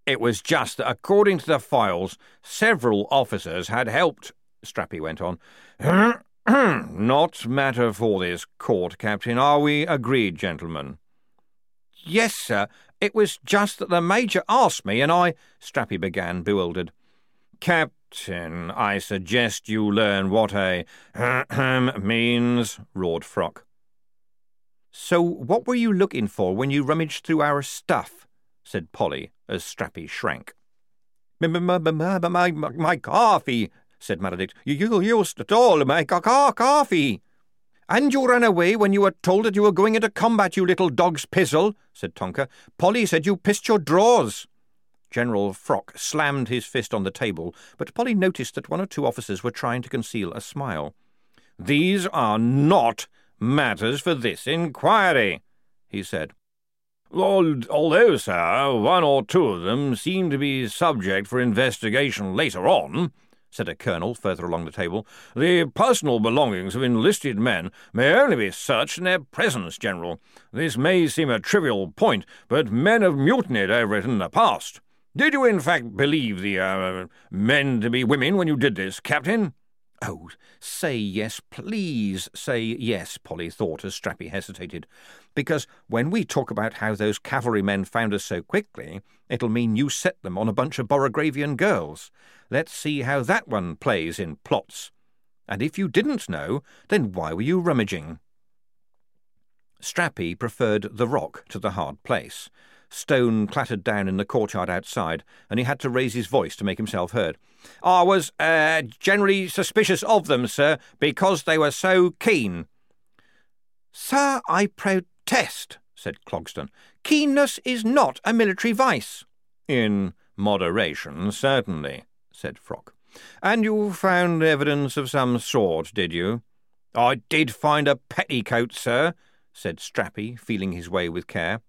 It was just that, according to the files, several officers had helped, Strappi went on. [CLEARS THROAT] Hmm, not matter for this court, Captain. Are we agreed, gentlemen? Yes, sir. It was just that the Major asked me, and I. Strappi began, bewildered. Captain, I suggest you learn what a means, roared Froc. So what were you looking for when you rummaged through our stuff? said Polly, as Strappi shrank. My, my, my, my coffee, said Maladict. You used to stole my coffee. And you ran away when you were told that you were going into combat, you little dog's pizzle, said Tonker. Polly said you pissed your drawers. General Froc slammed his fist on the table, but Polly noticed that one or two officers were trying to conceal a smile. These are not matters for this inquiry, he said. Although, sir, one or two of them seem to be subject for investigation later on, said a colonel further along the table, the personal belongings of enlisted men may only be searched in their presence, General. This may seem a trivial point, but men have mutinied over it in the past. Did you in fact believe the uh, men to be women when you did this, Captain? Oh, say yes, please say yes, Polly thought as Strappi hesitated. Because when we talk about how those cavalrymen found us so quickly, it'll mean you set them on a bunch of Borogravian girls. Let's see how that one plays in plots. And if you didn't know, then why were you rummaging? Strappi preferred the rock to the hard place. Stone clattered down in the courtyard outside, and he had to raise his voice to make himself heard. I was uh, generally suspicious of them, sir, because they were so keen. Sir, I protest, said Clogston. Keenness is not a military vice. In moderation, certainly, said Froc. And you found evidence of some sort, did you? I did find a petticoat, sir, said Strappi, feeling his way with care.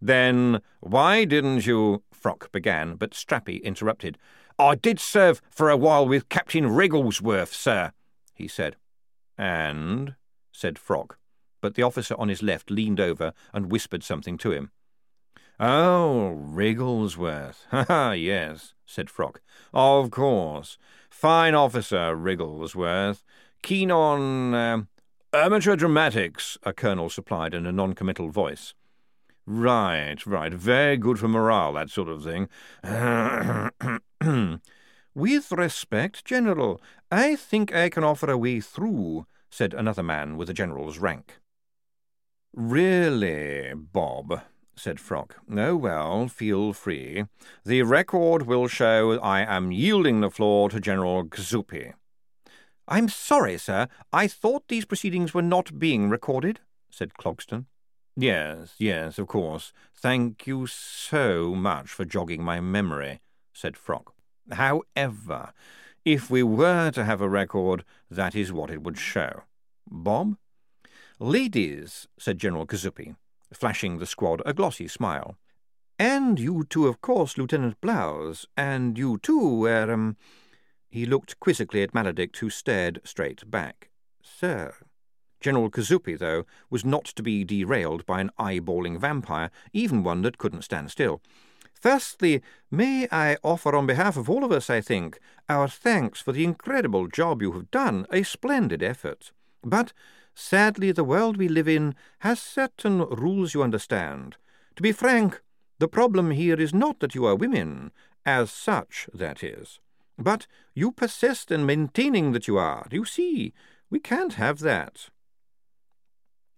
Then why didn't you? Froc began, but Strappi interrupted. I did serve for a while with Captain Wrigglesworth, sir, he said. And? said Froc, but the officer on his left leaned over and whispered something to him. Oh, Wrigglesworth. [LAUGHS] Ha ha, yes, said Froc. Of course. Fine officer, Wrigglesworth. Keen on uh, amateur dramatics, a colonel supplied in a non-committal voice. Right, right. Very good for morale, that sort of thing. [COUGHS] With respect, General, I think I can offer a way through, said another man with a general's rank. Really, Bob, said Froc. Oh, well, feel free. The record will show I am yielding the floor to General Gzupi. I'm sorry, sir. I thought these proceedings were not being recorded, said Clogston. Yes, yes, of course. Thank you so much for jogging my memory, said Froc. However, if we were to have a record, that is what it would show. Bob? Ladies, said General Kazupi, flashing the squad a glossy smile. And you too, of course, Lieutenant Blouse, and you too were, um... He looked quizzically at Maladict, who stared straight back. Sir. General Kazupi, though, was not to be derailed by an eyeballing vampire, even one that couldn't stand still. Firstly, may I offer on behalf of all of us, I think, our thanks for the incredible job you have done, a splendid effort. But, sadly, the world we live in has certain rules you understand. To be frank, the problem here is not that you are women, as such, that is. But you persist in maintaining that you are. Do you see, we can't have that.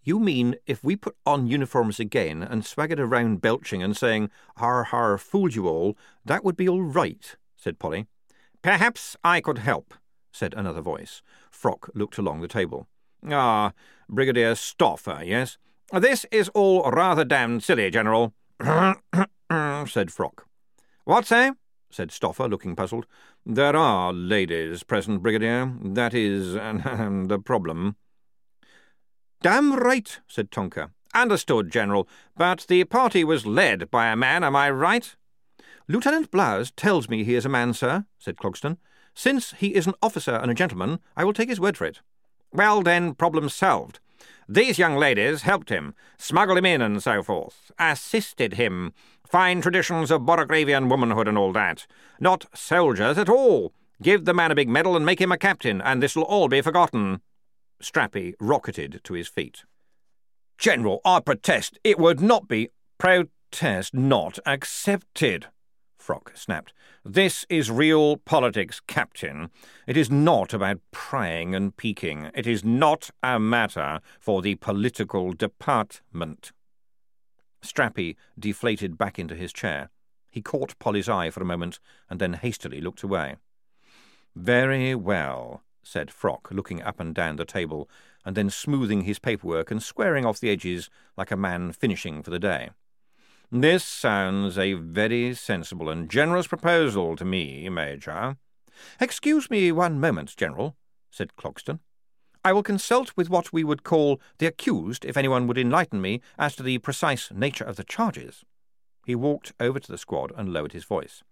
You mean if we put on uniforms again and swaggered around belching and saying, Har har, fooled you all, that would be all right, said Polly. Perhaps I could help, said another voice. Froc looked along the table. Ah, Brigadier Stoffer, yes? This is all rather damned silly, General, [COUGHS] said Froc. What say? said Stoffer, looking puzzled. There are ladies present, Brigadier. That is [LAUGHS] the problem. Damn right, said Tonker. Understood, General. But the party was led by a man, am I right? Lieutenant Blouse tells me he is a man, sir, said Clogston. Since he is an officer and a gentleman, I will take his word for it. Well, then, problem solved. These young ladies helped him, smuggled him in and so forth, assisted him. Fine traditions of Borogravian womanhood and all that. Not soldiers at all. Give the man a big medal and make him a captain, and this'll all be forgotten. Strappi rocketed to his feet. General, I protest. It would not be. Protest not accepted, Froc snapped. This is real politics, Captain. It is not about prying and peeking. It is not a matter for the political department. Strappi deflated back into his chair. He caught Polly's eye for a moment and then hastily looked away. Very well, said Froc, looking up and down the table, and then smoothing his paperwork and squaring off the edges like a man finishing for the day. This sounds a very sensible and generous proposal to me, Major. Excuse me one moment, General, said Clogston. I will consult with what we would call the accused if anyone would enlighten me as to the precise nature of the charges. He walked over to the squad and lowered his voice.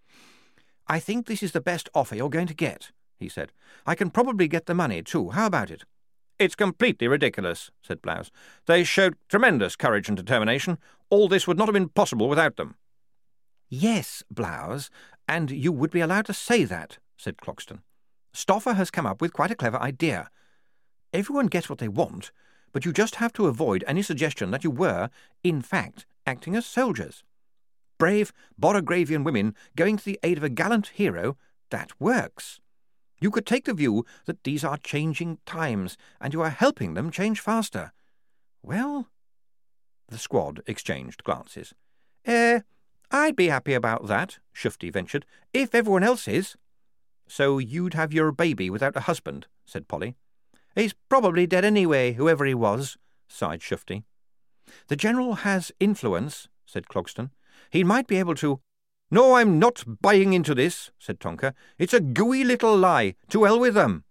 I think this is the best offer you're going to get, he said. I can probably get the money, too. How about it? It's completely ridiculous, said Blouse. They showed tremendous courage and determination. All this would not have been possible without them. Yes, Blouse, and you would be allowed to say that, said Clogston. Stoffer has come up with quite a clever idea. Everyone gets what they want, but you just have to avoid any suggestion that you were, in fact, acting as soldiers. Brave Borogravian women going to the aid of a gallant hero, that works. You could take the view that these are changing times, and you are helping them change faster. Well, the squad exchanged glances. Eh, I'd be happy about that, Shufti ventured, if everyone else is. So you'd have your baby without a husband, said Polly. He's probably dead anyway, whoever he was, sighed Shufti. The General has influence, said Clogston. He might be able to. No, I'm not buying into this, said Tonker. It's a gooey little lie. To hell with them.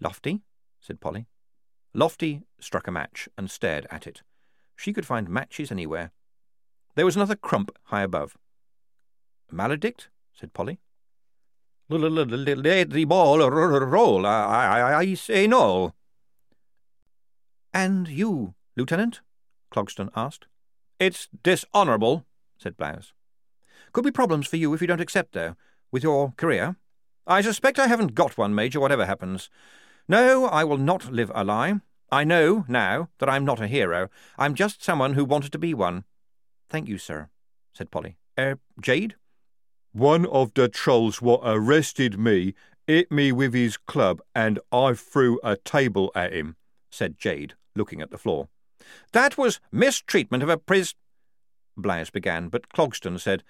Lofty, said Polly. Lofty struck a match and stared at it. She could find matches anywhere. There was another crump high above. Maladict, said Polly. Let the ball roll. I, I say no. And you, Lieutenant? Clogston asked. It's dishonourable, said Blouse. Could be problems for you if you don't accept, though, with your career. I suspect I haven't got one, Major, whatever happens. No, I will not live a lie. I know, now, that I'm not a hero. I'm just someone who wanted to be one. Thank you, sir, said Polly. Er, Jade? One of the trolls what arrested me hit me with his club, and I threw a table at him, said Jade, looking at the floor. That was mistreatment of a pris... Blouse began, but Clogston said,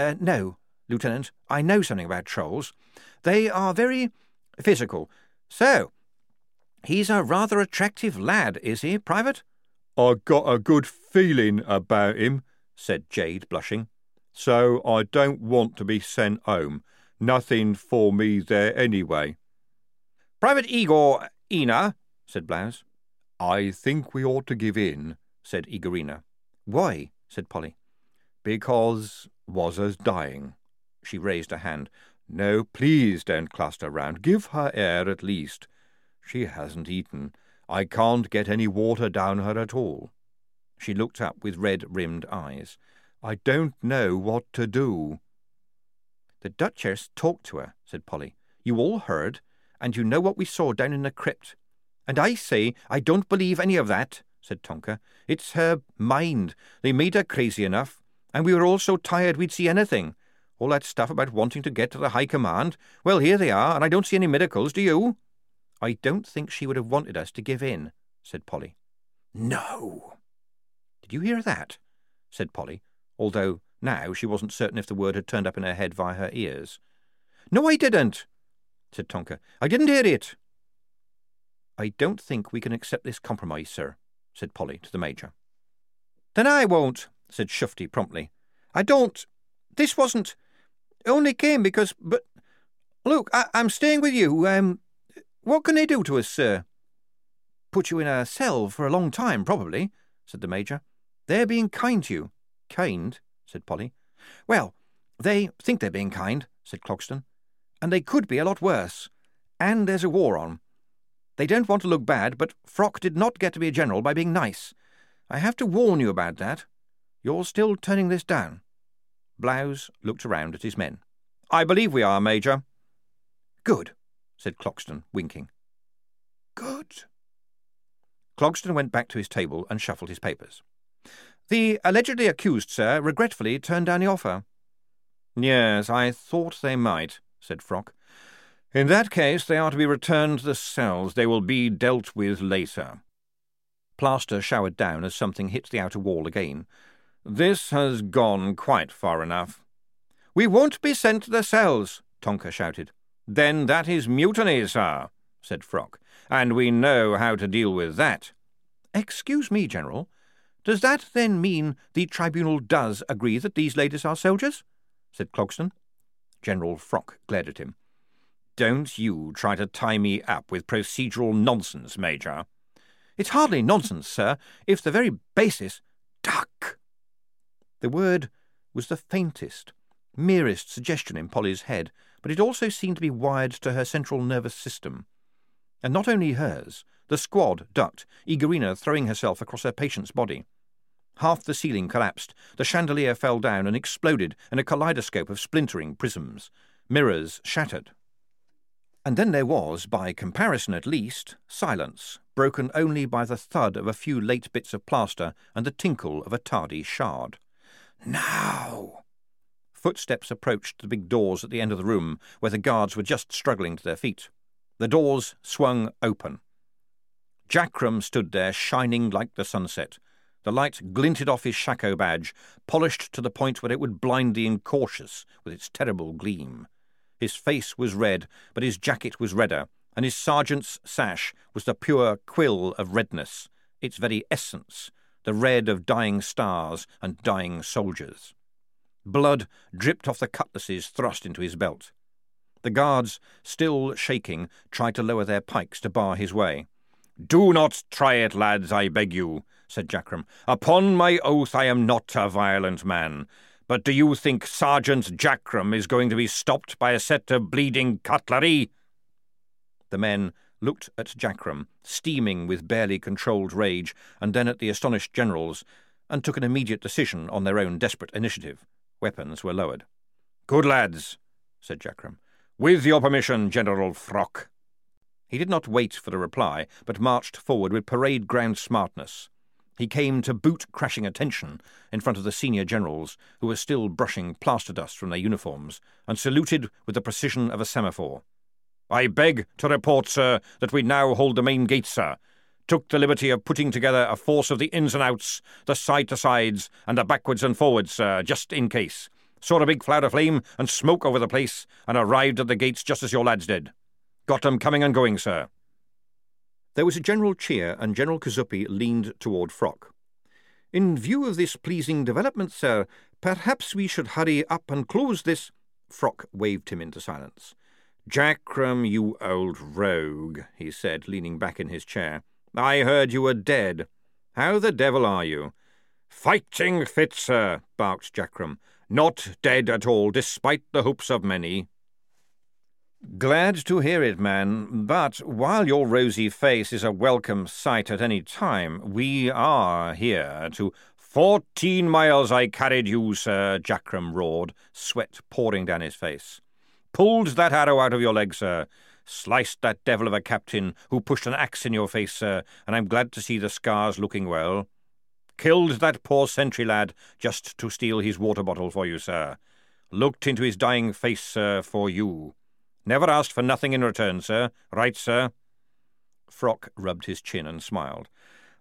uh, No, Lieutenant, I know something about trolls. They are very physical. So, he's a rather attractive lad, is he, Private? I got a good feeling about him, said Jade, blushing. So I don't want to be sent home. Nothing for me there anyway. Private Igor Ina, said Blouse. I think we ought to give in, said Igorina. Why? said Polly. Because was as dying. She raised a hand. No, please don't cluster round. Give her air at least. She hasn't eaten. I can't get any water down her at all. She looked up with red-rimmed eyes. I don't know what to do. The Duchess talked to her, said Polly. You all heard, and you know what we saw down in the crypt. And I say I don't believe any of that, said Tonker. It's her mind. They made her crazy enough, and we were all so tired we'd see anything. All that stuff about wanting to get to the High Command. Well, here they are, and I don't see any miracles, do you? I don't think she would have wanted us to give in, said Polly. No. Did you hear that? said Polly, although now she wasn't certain if the word had turned up in her head via her ears. No, I didn't, said Tonker. I didn't hear it. I don't think we can accept this compromise, sir, said Polly to the Major. Then I won't, said Shufti promptly. I don't. This wasn't. Only came because. But. Look, I, am staying with you. Um, what can they do to us, sir? Put you in a cell for a long time, probably, said the Major. They're being kind to you. Kind, said Polly. Well, they think they're being kind, said Clogston. And they could be a lot worse. And there's a war on. They don't want to look bad, but Froc did not get to be a general by being nice. I have to warn you about that. You're still turning this down. Blouse looked around at his men. I believe we are, Major. Good, said Clogston, winking. Good. Clogston went back to his table and shuffled his papers. The allegedly accused, sir, regretfully turned down the offer. Yes, I thought they might, said Froc. In that case, they are to be returned to the cells. They will be dealt with later. Plaster showered down as something hit the outer wall again. This has gone quite far enough. We won't be sent to the cells, Tonker shouted. Then that is mutiny, sir, said Froc, and we know how to deal with that. Excuse me, General. Does that then mean the tribunal does agree that these ladies are soldiers? said Clogston. General Froc glared at him. Don't you try to tie me up with procedural nonsense, Major. It's hardly nonsense, sir, if the very basis. Duck! The word was the faintest, merest suggestion in Polly's head, but it also seemed to be wired to her central nervous system. And not only hers, the squad ducked, Igorina throwing herself across her patient's body. Half the ceiling collapsed, the chandelier fell down and exploded in a kaleidoscope of splintering prisms. Mirrors shattered. And then there was, by comparison at least, silence, broken only by the thud of a few late bits of plaster and the tinkle of a tardy shard. Now! Footsteps approached the big doors at the end of the room, where the guards were just struggling to their feet. The doors swung open. Jackrum stood there, shining like the sunset. The light glinted off his shako badge, polished to the point where it would blind the incautious with its terrible gleam. His face was red, but his jacket was redder, and his sergeant's sash was the pure quill of redness, its very essence, the red of dying stars and dying soldiers. Blood dripped off the cutlasses thrust into his belt. The guards, still shaking, tried to lower their pikes to bar his way. Do not try it, lads, I beg you, said Jackrum. Upon my oath I am not a violent man. But do you think Sergeant Jackrum is going to be stopped by a set of bleeding cutlery? The men looked at Jackrum, steaming with barely controlled rage, and then at the astonished generals, and took an immediate decision on their own desperate initiative. Weapons were lowered. Good lads, said Jackrum. With your permission, General Froc. He did not wait for the reply, but marched forward with parade ground smartness. He came to boot crashing attention in front of the senior generals, who were still brushing plaster dust from their uniforms, and saluted with the precision of a semaphore. I beg to report, sir, that we now hold the main gate, sir. Took the liberty of putting together a force of the ins and outs, the side to sides, and the backwards and forwards, sir, just in case. Saw a big cloud of flame and smoke over the place, and arrived at the gates just as your lads did. Got 'em coming and going, sir. There was a general cheer, and General Kazuppi leaned toward Froc. In view of this pleasing development, sir, perhaps we should hurry up and close this. Froc waved him into silence. Jackrum, you old rogue, he said, leaning back in his chair. I heard you were dead. How the devil are you? Fighting fit, sir, barked Jackrum. Not dead at all, despite the hopes of many. Glad to hear it, man, but while your rosy face is a welcome sight at any time, we are here to. Fourteen miles I carried you, sir, Jackrum roared, sweat pouring down his face. Pulled that arrow out of your leg, sir. Sliced that devil of a captain who pushed an axe in your face, sir, and I'm glad to see the scars looking well. Killed that poor sentry lad just to steal his water bottle for you, sir. Looked into his dying face, sir, for you. Never asked for nothing in return, sir. Right, sir? Froc rubbed his chin and smiled.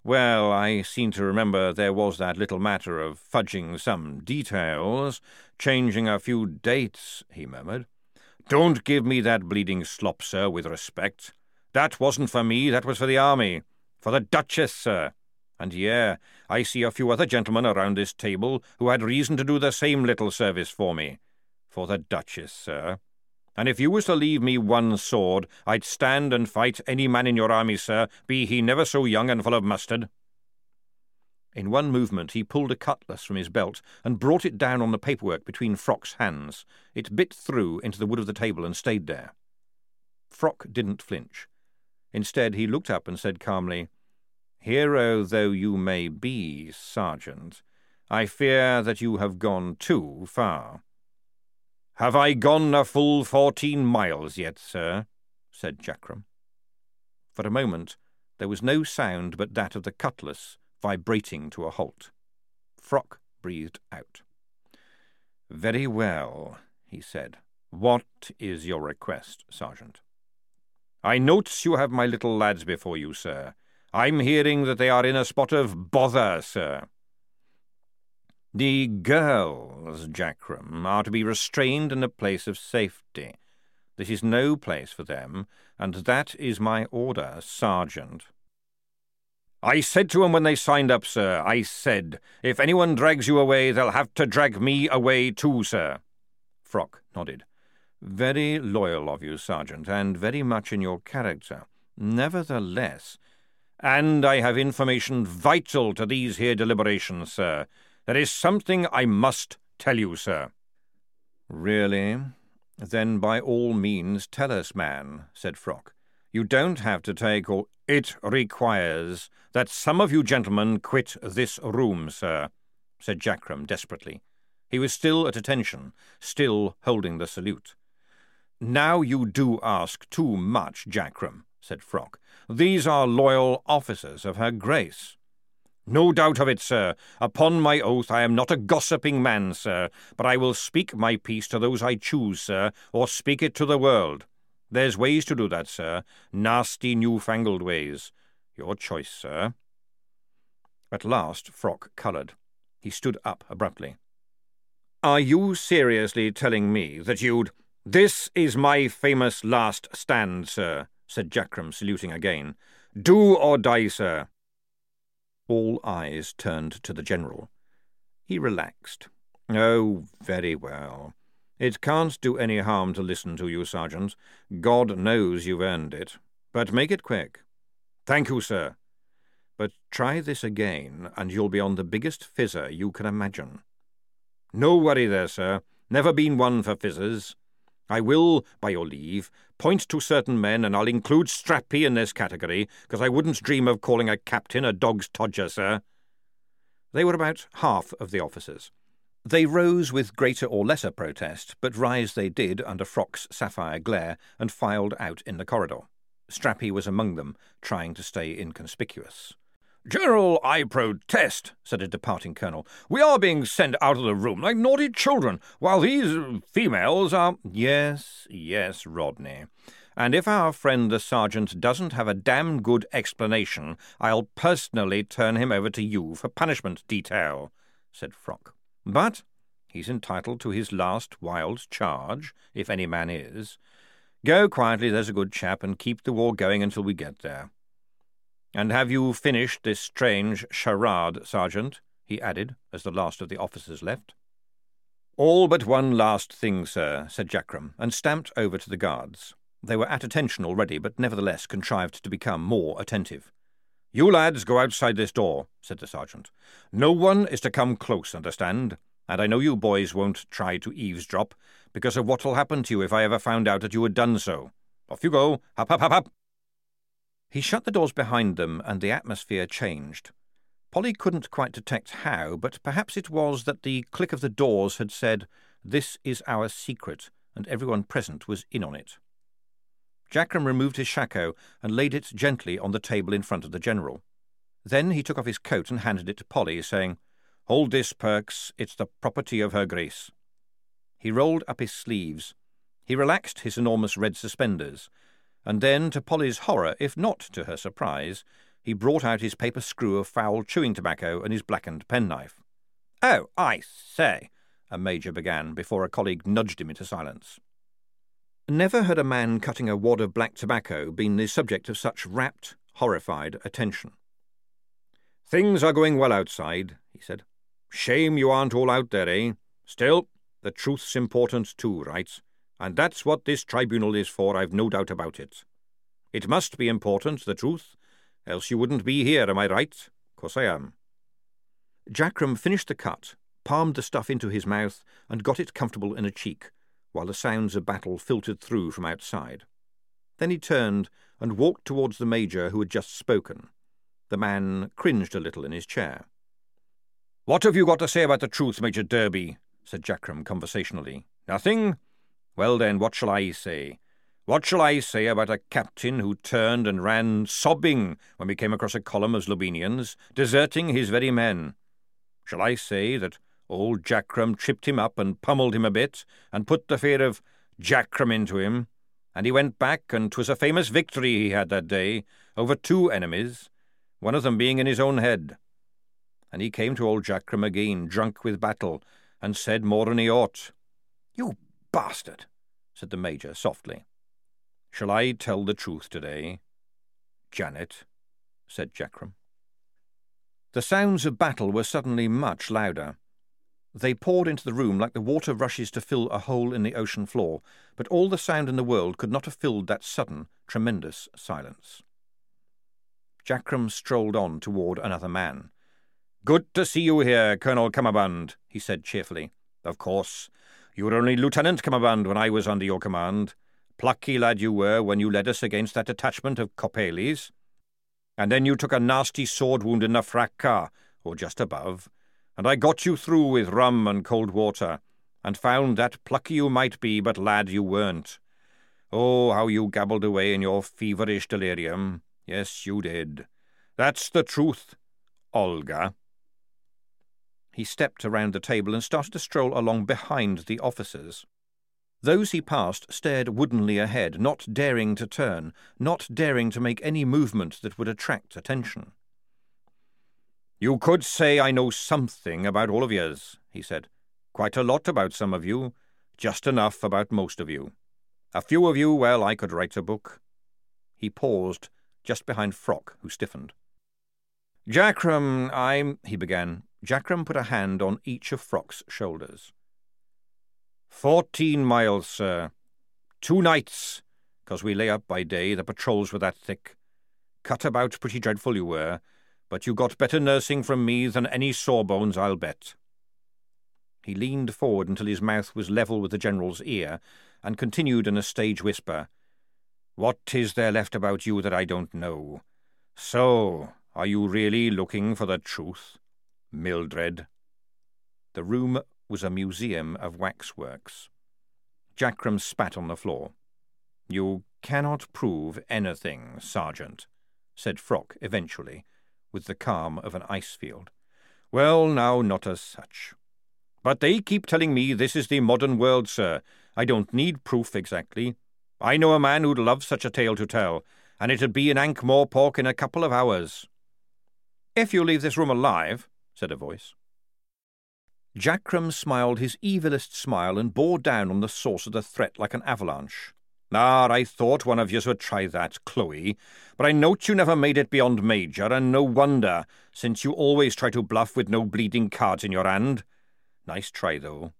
Well, I seem to remember there was that little matter of fudging some details, changing a few dates, he murmured. Don't give me that bleeding slop, sir, with respect. That wasn't for me, that was for the army. For the Duchess, sir. And yeah, I see a few other gentlemen around this table who had reason to do the same little service for me. For the Duchess, sir. And if you was to leave me one sword, I'd stand and fight any man in your army, sir, be he never so young and full of mustard. In one movement he pulled a cutlass from his belt and brought it down on the paperwork between Froc's hands. It bit through into the wood of the table and stayed there. Froc didn't flinch. Instead, he looked up and said calmly, Hero though you may be, Sergeant, I fear that you have gone too far. Have I gone a full fourteen miles yet, sir? said Jackrum. For a moment there was no sound but that of the cutlass vibrating to a halt. Froc breathed out. Very well, he said. What is your request, Sergeant? I note you have my little lads before you, sir. I'm hearing that they are in a spot of bother, sir. The girls, Jackrum, are to be restrained in a place of safety. This is no place for them, and that is my order, Sergeant. I said to 'em when they signed up, sir, I said, if anyone drags you away, they'll have to drag me away too, sir. Froc nodded. Very loyal of you, Sergeant, and very much in your character. Nevertheless, and I have information vital to these here deliberations, sir. There is something I must tell you, sir. Really? Then by all means tell us, man, said Froc. You don't have to take all. It requires that some of you gentlemen quit this room, sir, said Jackrum desperately. He was still at attention, still holding the salute. Now you do ask too much, Jackrum, said Froc. These are loyal officers of her grace. No doubt of it, sir. Upon my oath, I am not a gossiping man, sir, but I will speak my piece to those I choose, sir, or speak it to the world. There's ways to do that, sir. Nasty, newfangled ways. Your choice, sir. At last, Froc coloured. He stood up abruptly. Are you seriously telling me that you'd... This is my famous last stand, sir, said Jackrum, saluting again. Do or die, sir. All eyes turned to the General. He relaxed. Oh, very well. It can't do any harm to listen to you, Sergeant. God knows you've earned it. But make it quick. Thank you, sir. But try this again, and you'll be on the biggest fizzer you can imagine. No worry there, sir. Never been one for fizzers. I will, by your leave, point to certain men, and I'll include Strappi in this category, because I wouldn't dream of calling a captain a dog's todger, sir. They were about half of the officers. They rose with greater or lesser protest, but rise they did under Froc's sapphire glare and filed out in the corridor. Strappi was among them, trying to stay inconspicuous. General, I protest, said a departing colonel. We are being sent out of the room like naughty children, while these females are. Yes, yes, Rodney. And if our friend the sergeant doesn't have a damn good explanation, I'll personally turn him over to you for punishment detail, said Froc. But he's entitled to his last wild charge, if any man is. Go quietly, there's a good chap, and keep the war going until we get there. And have you finished this strange charade, Sergeant? he added, as the last of the officers left. All but one last thing, sir, said Jackrum, and stamped over to the guards. They were at attention already, but nevertheless contrived to become more attentive. You lads go outside this door, said the sergeant. No one is to come close, understand? And I know you boys won't try to eavesdrop, because of what'll happen to you if I ever found out that you had done so. Off you go. Hop, hop, hop, hop. He shut the doors behind them, and the atmosphere changed. Polly couldn't quite detect how, but perhaps it was that the click of the doors had said, This is our secret, and everyone present was in on it. Jackrum removed his shako and laid it gently on the table in front of the General. Then he took off his coat and handed it to Polly, saying, Hold this, Perks. It's the property of her grace. He rolled up his sleeves. He relaxed his enormous red suspenders, and then, to Polly's horror, if not to her surprise, he brought out his paper screw of foul chewing tobacco and his blackened penknife. Oh, I say, a major began, before a colleague nudged him into silence. Never had a man cutting a wad of black tobacco been the subject of such rapt, horrified attention. Things are going well outside, he said. Shame you aren't all out there, eh? Still, the truth's important too, right? And that's what this tribunal is for, I've no doubt about it. It must be important, the truth, else you wouldn't be here, am I right? Course I am. Jackrum finished the cut, palmed the stuff into his mouth, and got it comfortable in a cheek, while the sounds of battle filtered through from outside. Then he turned and walked towards the Major who had just spoken. The man cringed a little in his chair. What have you got to say about the truth, Major Derby? said Jackrum conversationally. Nothing? Well then, what shall I say? What shall I say about a captain who turned and ran sobbing when we came across a column of Zlobenians, deserting his very men? Shall I say that old Jackrum tripped him up and pummeled him a bit, and put the fear of Jackrum into him, and he went back, and 'twas a famous victory he had that day over two enemies, one of them being in his own head. And he came to old Jackrum again, drunk with battle, and said more than he ought. You bastard, said the Major softly. Shall I tell the truth today? Janet, said Jackrum. The sounds of battle were suddenly much louder. They poured into the room like the water rushes to fill a hole in the ocean floor, but all the sound in the world could not have filled that sudden, tremendous silence. Jackrum strolled on toward another man. Good to see you here, Colonel Cummerbund, he said cheerfully. Of course. You were only Lieutenant Cummerbund when I was under your command. Plucky lad you were when you led us against that detachment of Coppelies. And then you took a nasty sword wound in the fracas, or just above, and I got you through with rum and cold water, and found that plucky you might be, but lad you weren't. Oh, how you gabbled away in your feverish delirium. Yes, you did. That's the truth, Olga. He stepped around the table and started to stroll along behind the officers. Those he passed stared woodenly ahead, not daring to turn, not daring to make any movement that would attract attention. You could say I know something about all of yous, he said. Quite a lot about some of you, just enough about most of you. A few of you, well, I could write a book. He paused, just behind Froc, who stiffened. Jackrum, I'm... he began. Jackrum put a hand on each of Froc's shoulders. Fourteen miles, sir. Two nights, 'cause we lay up by day, the patrols were that thick. Cut about pretty dreadful you were, but you got better nursing from me than any sawbones, I'll bet. He leaned forward until his mouth was level with the General's ear, and continued in a stage whisper, What is there left about you that I don't know? So, are you really looking for the truth, Mildred? The room was a museum of waxworks. Jackrum spat on the floor. You cannot prove anything, Sergeant, said Froc eventually, with the calm of an ice field. Well, now, not as such. But they keep telling me this is the modern world, sir. I don't need proof exactly. I know a man who'd love such a tale to tell, and it'd be in Ankh-Morpork in a couple of hours. If you leave this room alive, said a voice. Jackrum smiled his evilest smile and bore down on the source of the threat like an avalanche. Ah, I thought one of yous would try that, Chloe, but I note you never made it beyond Major, and no wonder, since you always try to bluff with no bleeding cards in your hand. Nice try, though.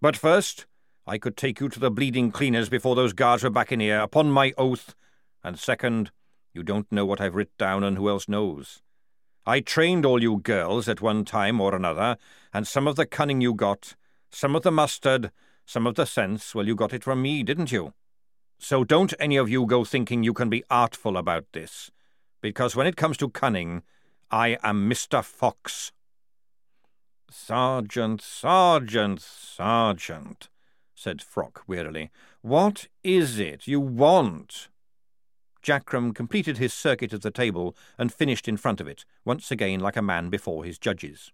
But first, I could take you to the bleeding cleaners before those guards were back in here, upon my oath. And second, you don't know what I've writ down, and who else knows? I trained all you girls at one time or another, and some of the cunning you got, some of the mustard, some of the sense, well, you got it from me, didn't you? So don't any of you go thinking you can be artful about this, because when it comes to cunning, I am Mr. Fox. Sergeant, Sergeant, Sergeant, said Froc wearily, what is it you want? Jackrum completed his circuit of the table and finished in front of it, once again like a man before his judges.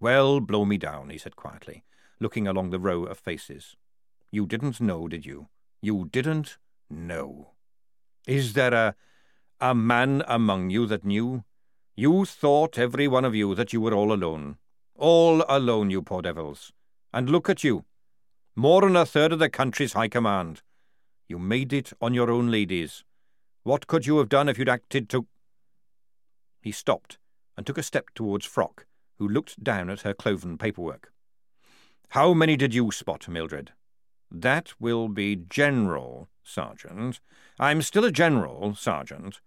Well, blow me down, he said quietly, looking along the row of faces. You didn't know, did you? You didn't know. Is there a, a man among you that knew? You thought, every one of you, that you were all alone. All alone, you poor devils. And look at you. More than a third of the country's high command. You made it on your own ladies. What could you have done if you'd acted to... He stopped and took a step towards Froc, who looked down at her cloven paperwork. How many did you spot, Mildred? That will be General, Sergeant. I'm still a General, Sergeant.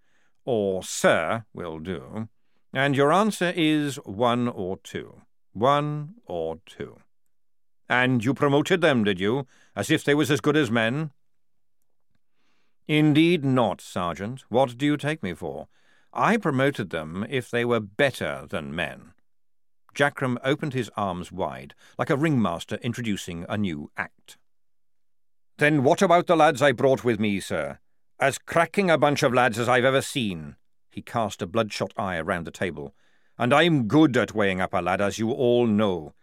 Or Sir will do. And your answer is one or two. One or two. And you promoted them, did you, as if they was as good as men? Indeed not, Sergeant. What do you take me for? I promoted them if they were better than men. Jackrum opened his arms wide, like a ringmaster introducing a new act. Then what about the lads I brought with me, sir? As cracking a bunch of lads as I've ever seen. He cast a bloodshot eye around the table. And I'm good at weighing up a lad, as you all know.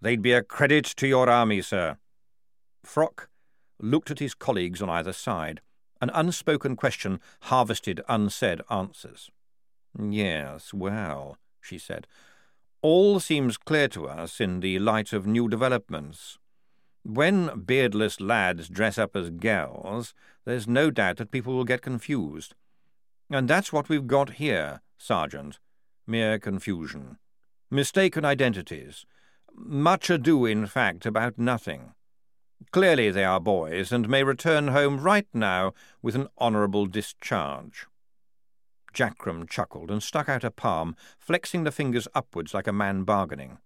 They'd be a credit to your army, sir. Froc looked at his colleagues on either side. An unspoken question harvested unsaid answers. Yes, well, she said. All seems clear to us in the light of new developments. When beardless lads dress up as gals, there's no doubt that people will get confused. And that's what we've got here, Sergeant. Mere confusion. Mistaken identities. much ado, in fact, about nothing. Clearly they are boys, and may return home right now with an honourable discharge. Jackrum chuckled and stuck out a palm, flexing the fingers upwards like a man bargaining.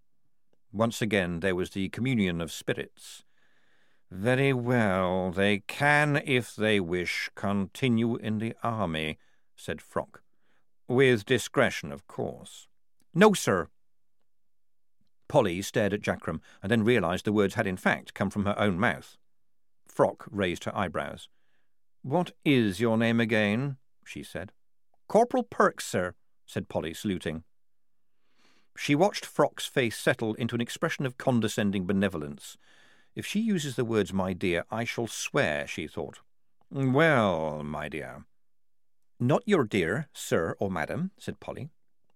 Once again there was the communion of spirits. Very well, they can, if they wish, continue in the army, said Froc. With discretion, of course. No, sir. Polly stared at Jackrum and then realized the words had in fact come from her own mouth. Froc raised her eyebrows. What is your name again? she said. Corporal Perks, sir, said Polly, saluting. She watched Froc's face settle into an expression of condescending benevolence. If she uses the words my dear, I shall swear, she thought. Well, my dear. Not your dear, sir or madam, said Polly.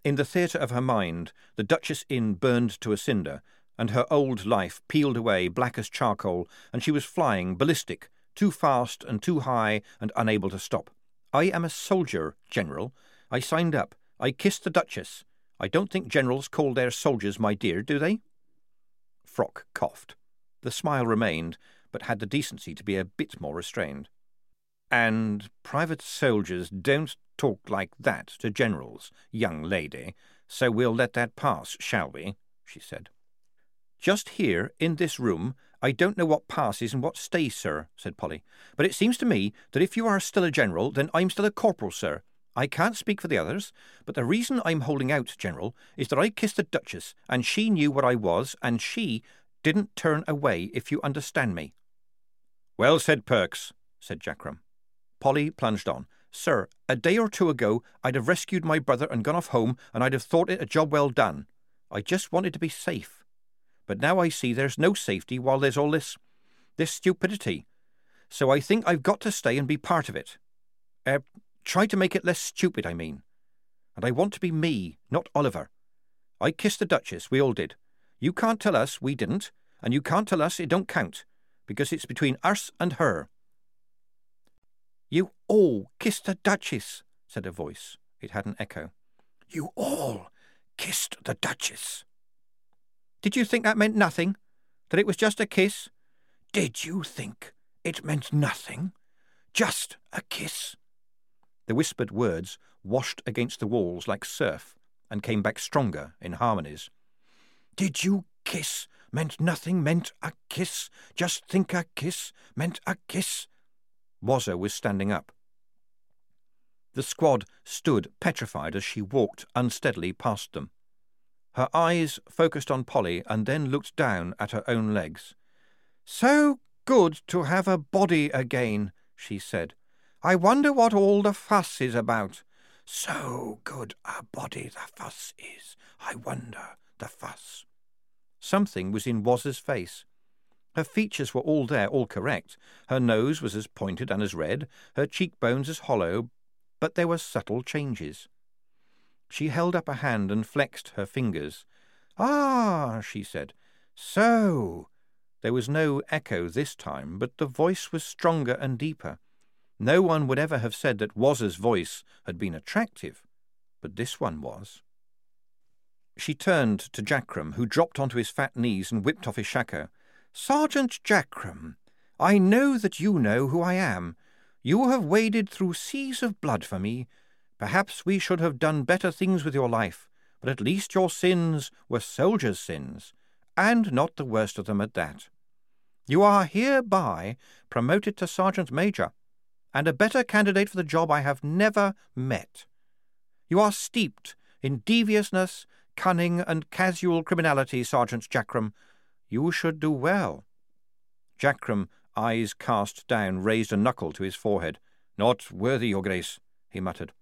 In the theatre of her mind, the Duchess Inn burned to a cinder, and her old life peeled away black as charcoal, and she was flying ballistic, too fast and too high and unable to stop. I am a soldier, General. I signed up. I kissed the Duchess. I don't think generals call their soldiers my dear, do they? Froc coughed. The smile remained, but had the decency to be a bit more restrained. And private soldiers don't talk like that to generals, young lady, so we'll let that pass, shall we? she said. Just here, in this room, I don't know what passes and what stays, sir, said Polly. But it seems to me that if you are still a general, then I'm still a corporal, sir. I can't speak for the others, but the reason I'm holding out, General, is that I kissed the Duchess, and she knew what I was, and she didn't turn away, if you understand me. Well said, Perks, said Jackrum. Polly plunged on. Sir, a day or two ago I'd have rescued my brother and gone off home, and I'd have thought it a job well done. I just wanted to be safe. But now I see there's no safety while there's all this, this stupidity. So I think I've got to stay and be part of it. Er, try to make it less stupid, I mean. And I want to be me, not Oliver. I kissed the Duchess, we all did. You can't tell us we didn't, and you can't tell us it don't count, because it's between us and her. You all kissed the Duchess, said a voice. It had an echo. You all kissed the Duchess. Did you think that meant nothing? That it was just a kiss? Did you think it meant nothing? Just a kiss? The whispered words washed against the walls like surf and came back stronger in harmonies. Did you kiss meant nothing meant a kiss? Just think a kiss meant a kiss? Wazzer was standing up. The squad stood petrified as she walked unsteadily past them. Her eyes focused on Polly and then looked down at her own legs. So good to have a body again, she said. I wonder what all the fuss is about. So good a body the fuss is. I wonder the fuss. Something was in Wazzer's face. Her features were all there, all correct. Her nose was as pointed and as red, her cheekbones as hollow, but there were subtle changes. She held up a hand and flexed her fingers. Ah, she said. So. There was no echo this time, but the voice was stronger and deeper. No one would ever have said that Wazzer's voice had been attractive, but this one was. She turned to Jackrum, who dropped onto his fat knees and whipped off his shako. Sergeant Jackrum, I know that you know who I am. You have waded through seas of blood for me. Perhaps we should have done better things with your life, but at least your sins were soldiers' sins, and not the worst of them at that. You are hereby promoted to Sergeant Major, and a better candidate for the job I have never met. You are steeped in deviousness, cunning, and casual criminality, Sergeant Jackrum, you should do well. Jackrum, eyes cast down, raised a knuckle to his forehead. Not worthy, Your Grace, he muttered.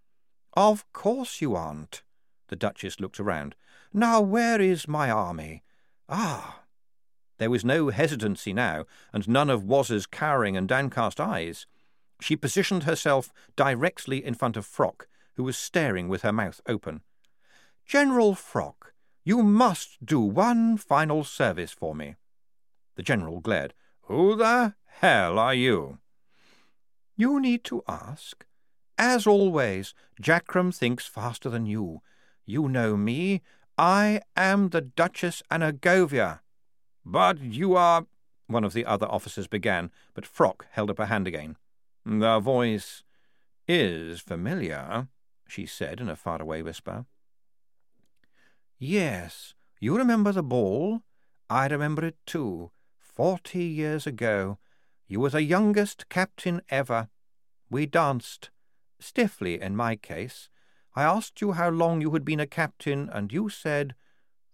Of course you aren't. The Duchess looked around. Now where is my army? Ah! There was no hesitancy now, and none of Wazzer's cowering and downcast eyes. She positioned herself directly in front of Froc, who was staring with her mouth open. General Froc, you must do one final service for me. The General glared. Who the hell are you? You need to ask. As always, Jackrum thinks faster than you. You know me. I am the Duchess Annagovia, But you are. One of the other officers began, but Froc held up a hand again. The voice is familiar, she said in a faraway whisper. Yes, you remember the ball? I remember it too. Forty years ago. You were the youngest captain ever. We danced. Stiffly, in my case. I asked you how long you had been a captain, and you said,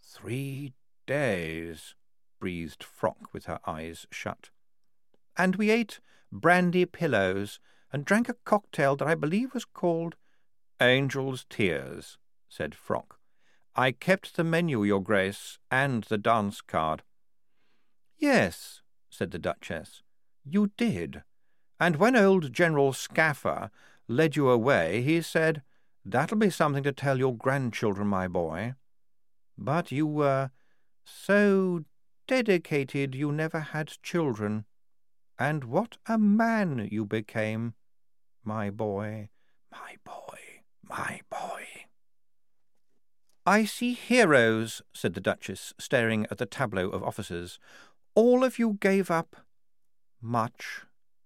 Three days, breathed Froc with her eyes shut. And we ate brandy pillows and drank a cocktail that I believe was called Angel's Tears, said Froc. I kept the menu, Your Grace, and the dance card. Yes, said the Duchess, you did. And when old General Scaffer led you away, he said, That'll be something to tell your grandchildren, my boy. But you were so dedicated you never had children. And what a man you became, my boy, my boy, my boy. I see heroes, said the Duchess, staring at the tableau of officers. All of you gave up much,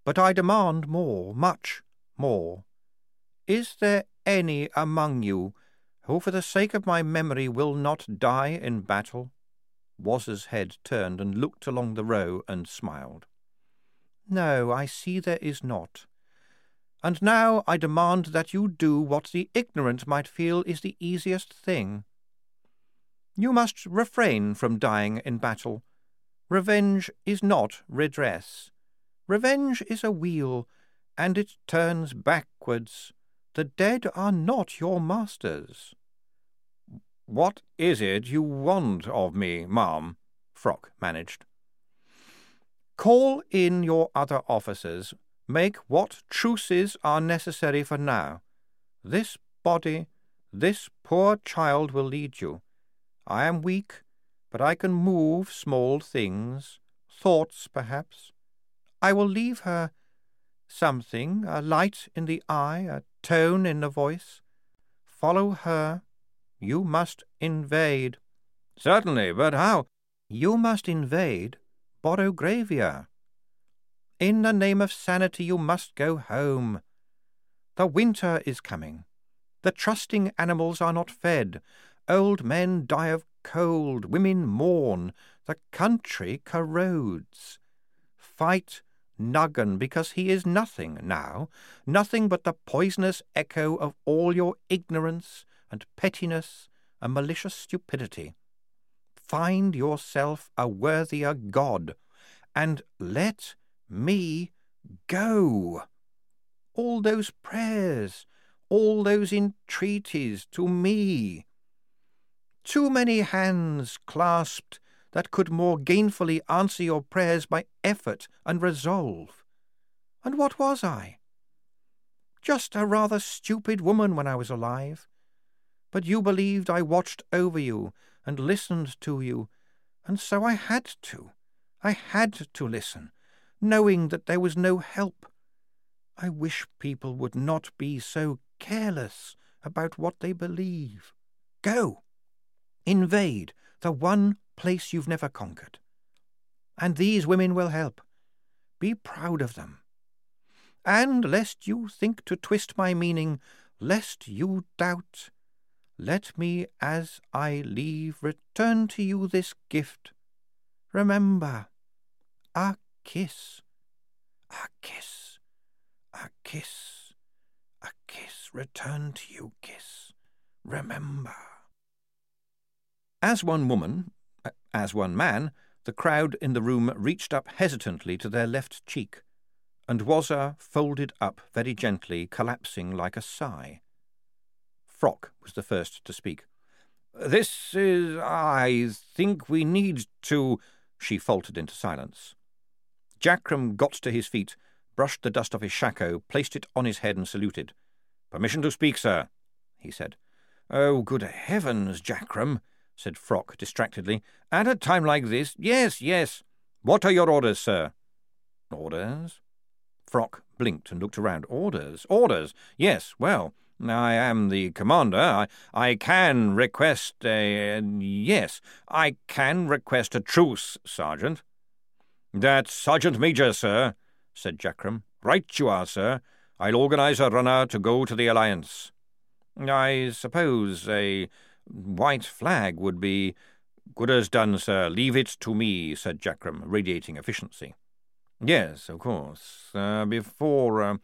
but I demand more, much more. Is there any among you who, for the sake of my memory, will not die in battle? Waz's head turned and looked along the row and smiled. No, I see there is not. And now I demand that you do what the ignorant might feel is the easiest thing. You must refrain from dying in battle. Revenge is not redress. Revenge is a wheel, and it turns backwards. The dead are not your masters. What is it you want of me, ma'am? Froc managed. Call in your other officers. Make what truces are necessary for now. This body, this poor child will lead you. I am weak, but I can move small things, thoughts perhaps. I will leave her something, a light in the eye, a tone in the voice. Follow her. You must invade. Certainly, but how? You must invade Borogravia. In the name of sanity, you must go home. The winter is coming. The trusting animals are not fed. Old men die of cold, women mourn, the country corrodes. Fight Nuggan, because he is nothing now, nothing but the poisonous echo of all your ignorance and pettiness and malicious stupidity. Find yourself a worthier God, and let me go. All those prayers, all those entreaties to me, too many hands clasped that could more gainfully answer your prayers by effort and resolve. And what was I? Just a rather stupid woman when I was alive. But you believed I watched over you and listened to you, and so I had to. I had to listen, knowing that there was no help. I wish people would not be so careless about what they believe. Go! Invade the one place you've never conquered. And these women will help. Be proud of them. And lest you think to twist my meaning, lest you doubt, let me, as I leave, return to you this gift. Remember, a kiss, a kiss, a kiss, a kiss, return to you, kiss. Remember. As one woman, uh, as one man, the crowd in the room reached up hesitantly to their left cheek, and Wazzer folded up very gently, collapsing like a sigh. Froc was the first to speak. This is. I think we need to. She faltered into silence. Jackrum got to his feet, brushed the dust off his shako, placed it on his head, and saluted. Permission to speak, sir, he said. Oh, good heavens, Jackrum, said Froc distractedly. At a time like this? Yes, yes. What are your orders, sir? Orders? Froc blinked and looked around. Orders? Orders? Yes, well, I am the commander. I, I can request a. yes, I can request a truce, Sergeant. That's Sergeant Major, sir, said Jackrum. Right you are, sir. I'll organise a runner to go to the Alliance. I suppose a white flag would be. Good as done, sir. Leave it to me, said Jackrum, radiating efficiency. Yes, of course. Uh, before. Uh,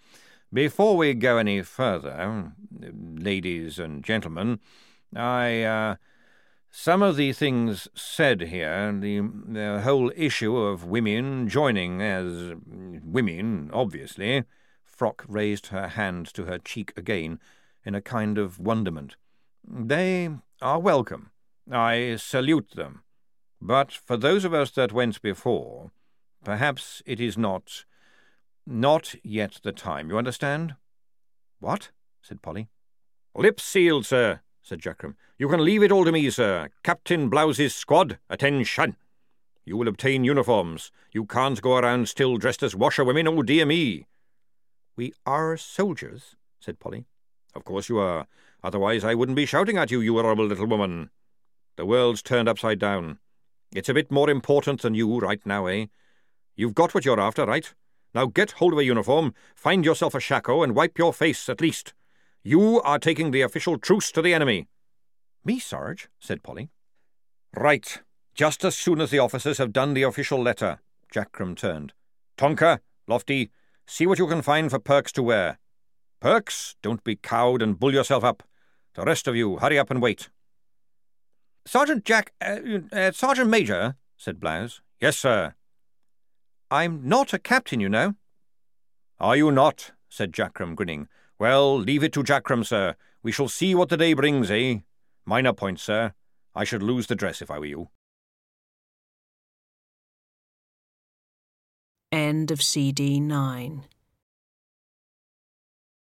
before we go any further, ladies and gentlemen, I, uh, some of the things said here, the, the whole issue of women joining as women, obviously. Froc raised her hand to her cheek again in a kind of wonderment. They are welcome. I salute them. But for those of us that went before, perhaps it is not not yet the time, you understand? What? said Polly. Lips sealed, sir, said Jackrum. You can leave it all to me, sir. Captain Blouse's squad, attention! You will obtain uniforms. You can't go around still dressed as washerwomen, oh dear me. We are soldiers, said Polly. Of course you are. Otherwise I wouldn't be shouting at you, you horrible little woman. The world's turned upside down. It's a bit more important than you right now, eh? You've got what you're after, right? Now get hold of a uniform, find yourself a shako, and wipe your face at least. You are taking the official truce to the enemy. Me, Sarge, said Polly. Right. Just as soon as the officers have done the official letter. Jackrum turned. Tonker, Lofty, see what you can find for Perks to wear. Perks, don't be cowed and bull yourself up. The rest of you, hurry up and wait. Sergeant Jack, uh, uh, Sergeant Major, said Blouse. Yes, sir. I'm not a captain, you know. Are you not? said Jackrum, grinning. Well, leave it to Jackrum, sir. We shall see what the day brings, eh? Minor point, sir. I should lose the dress if I were you. End of CD 9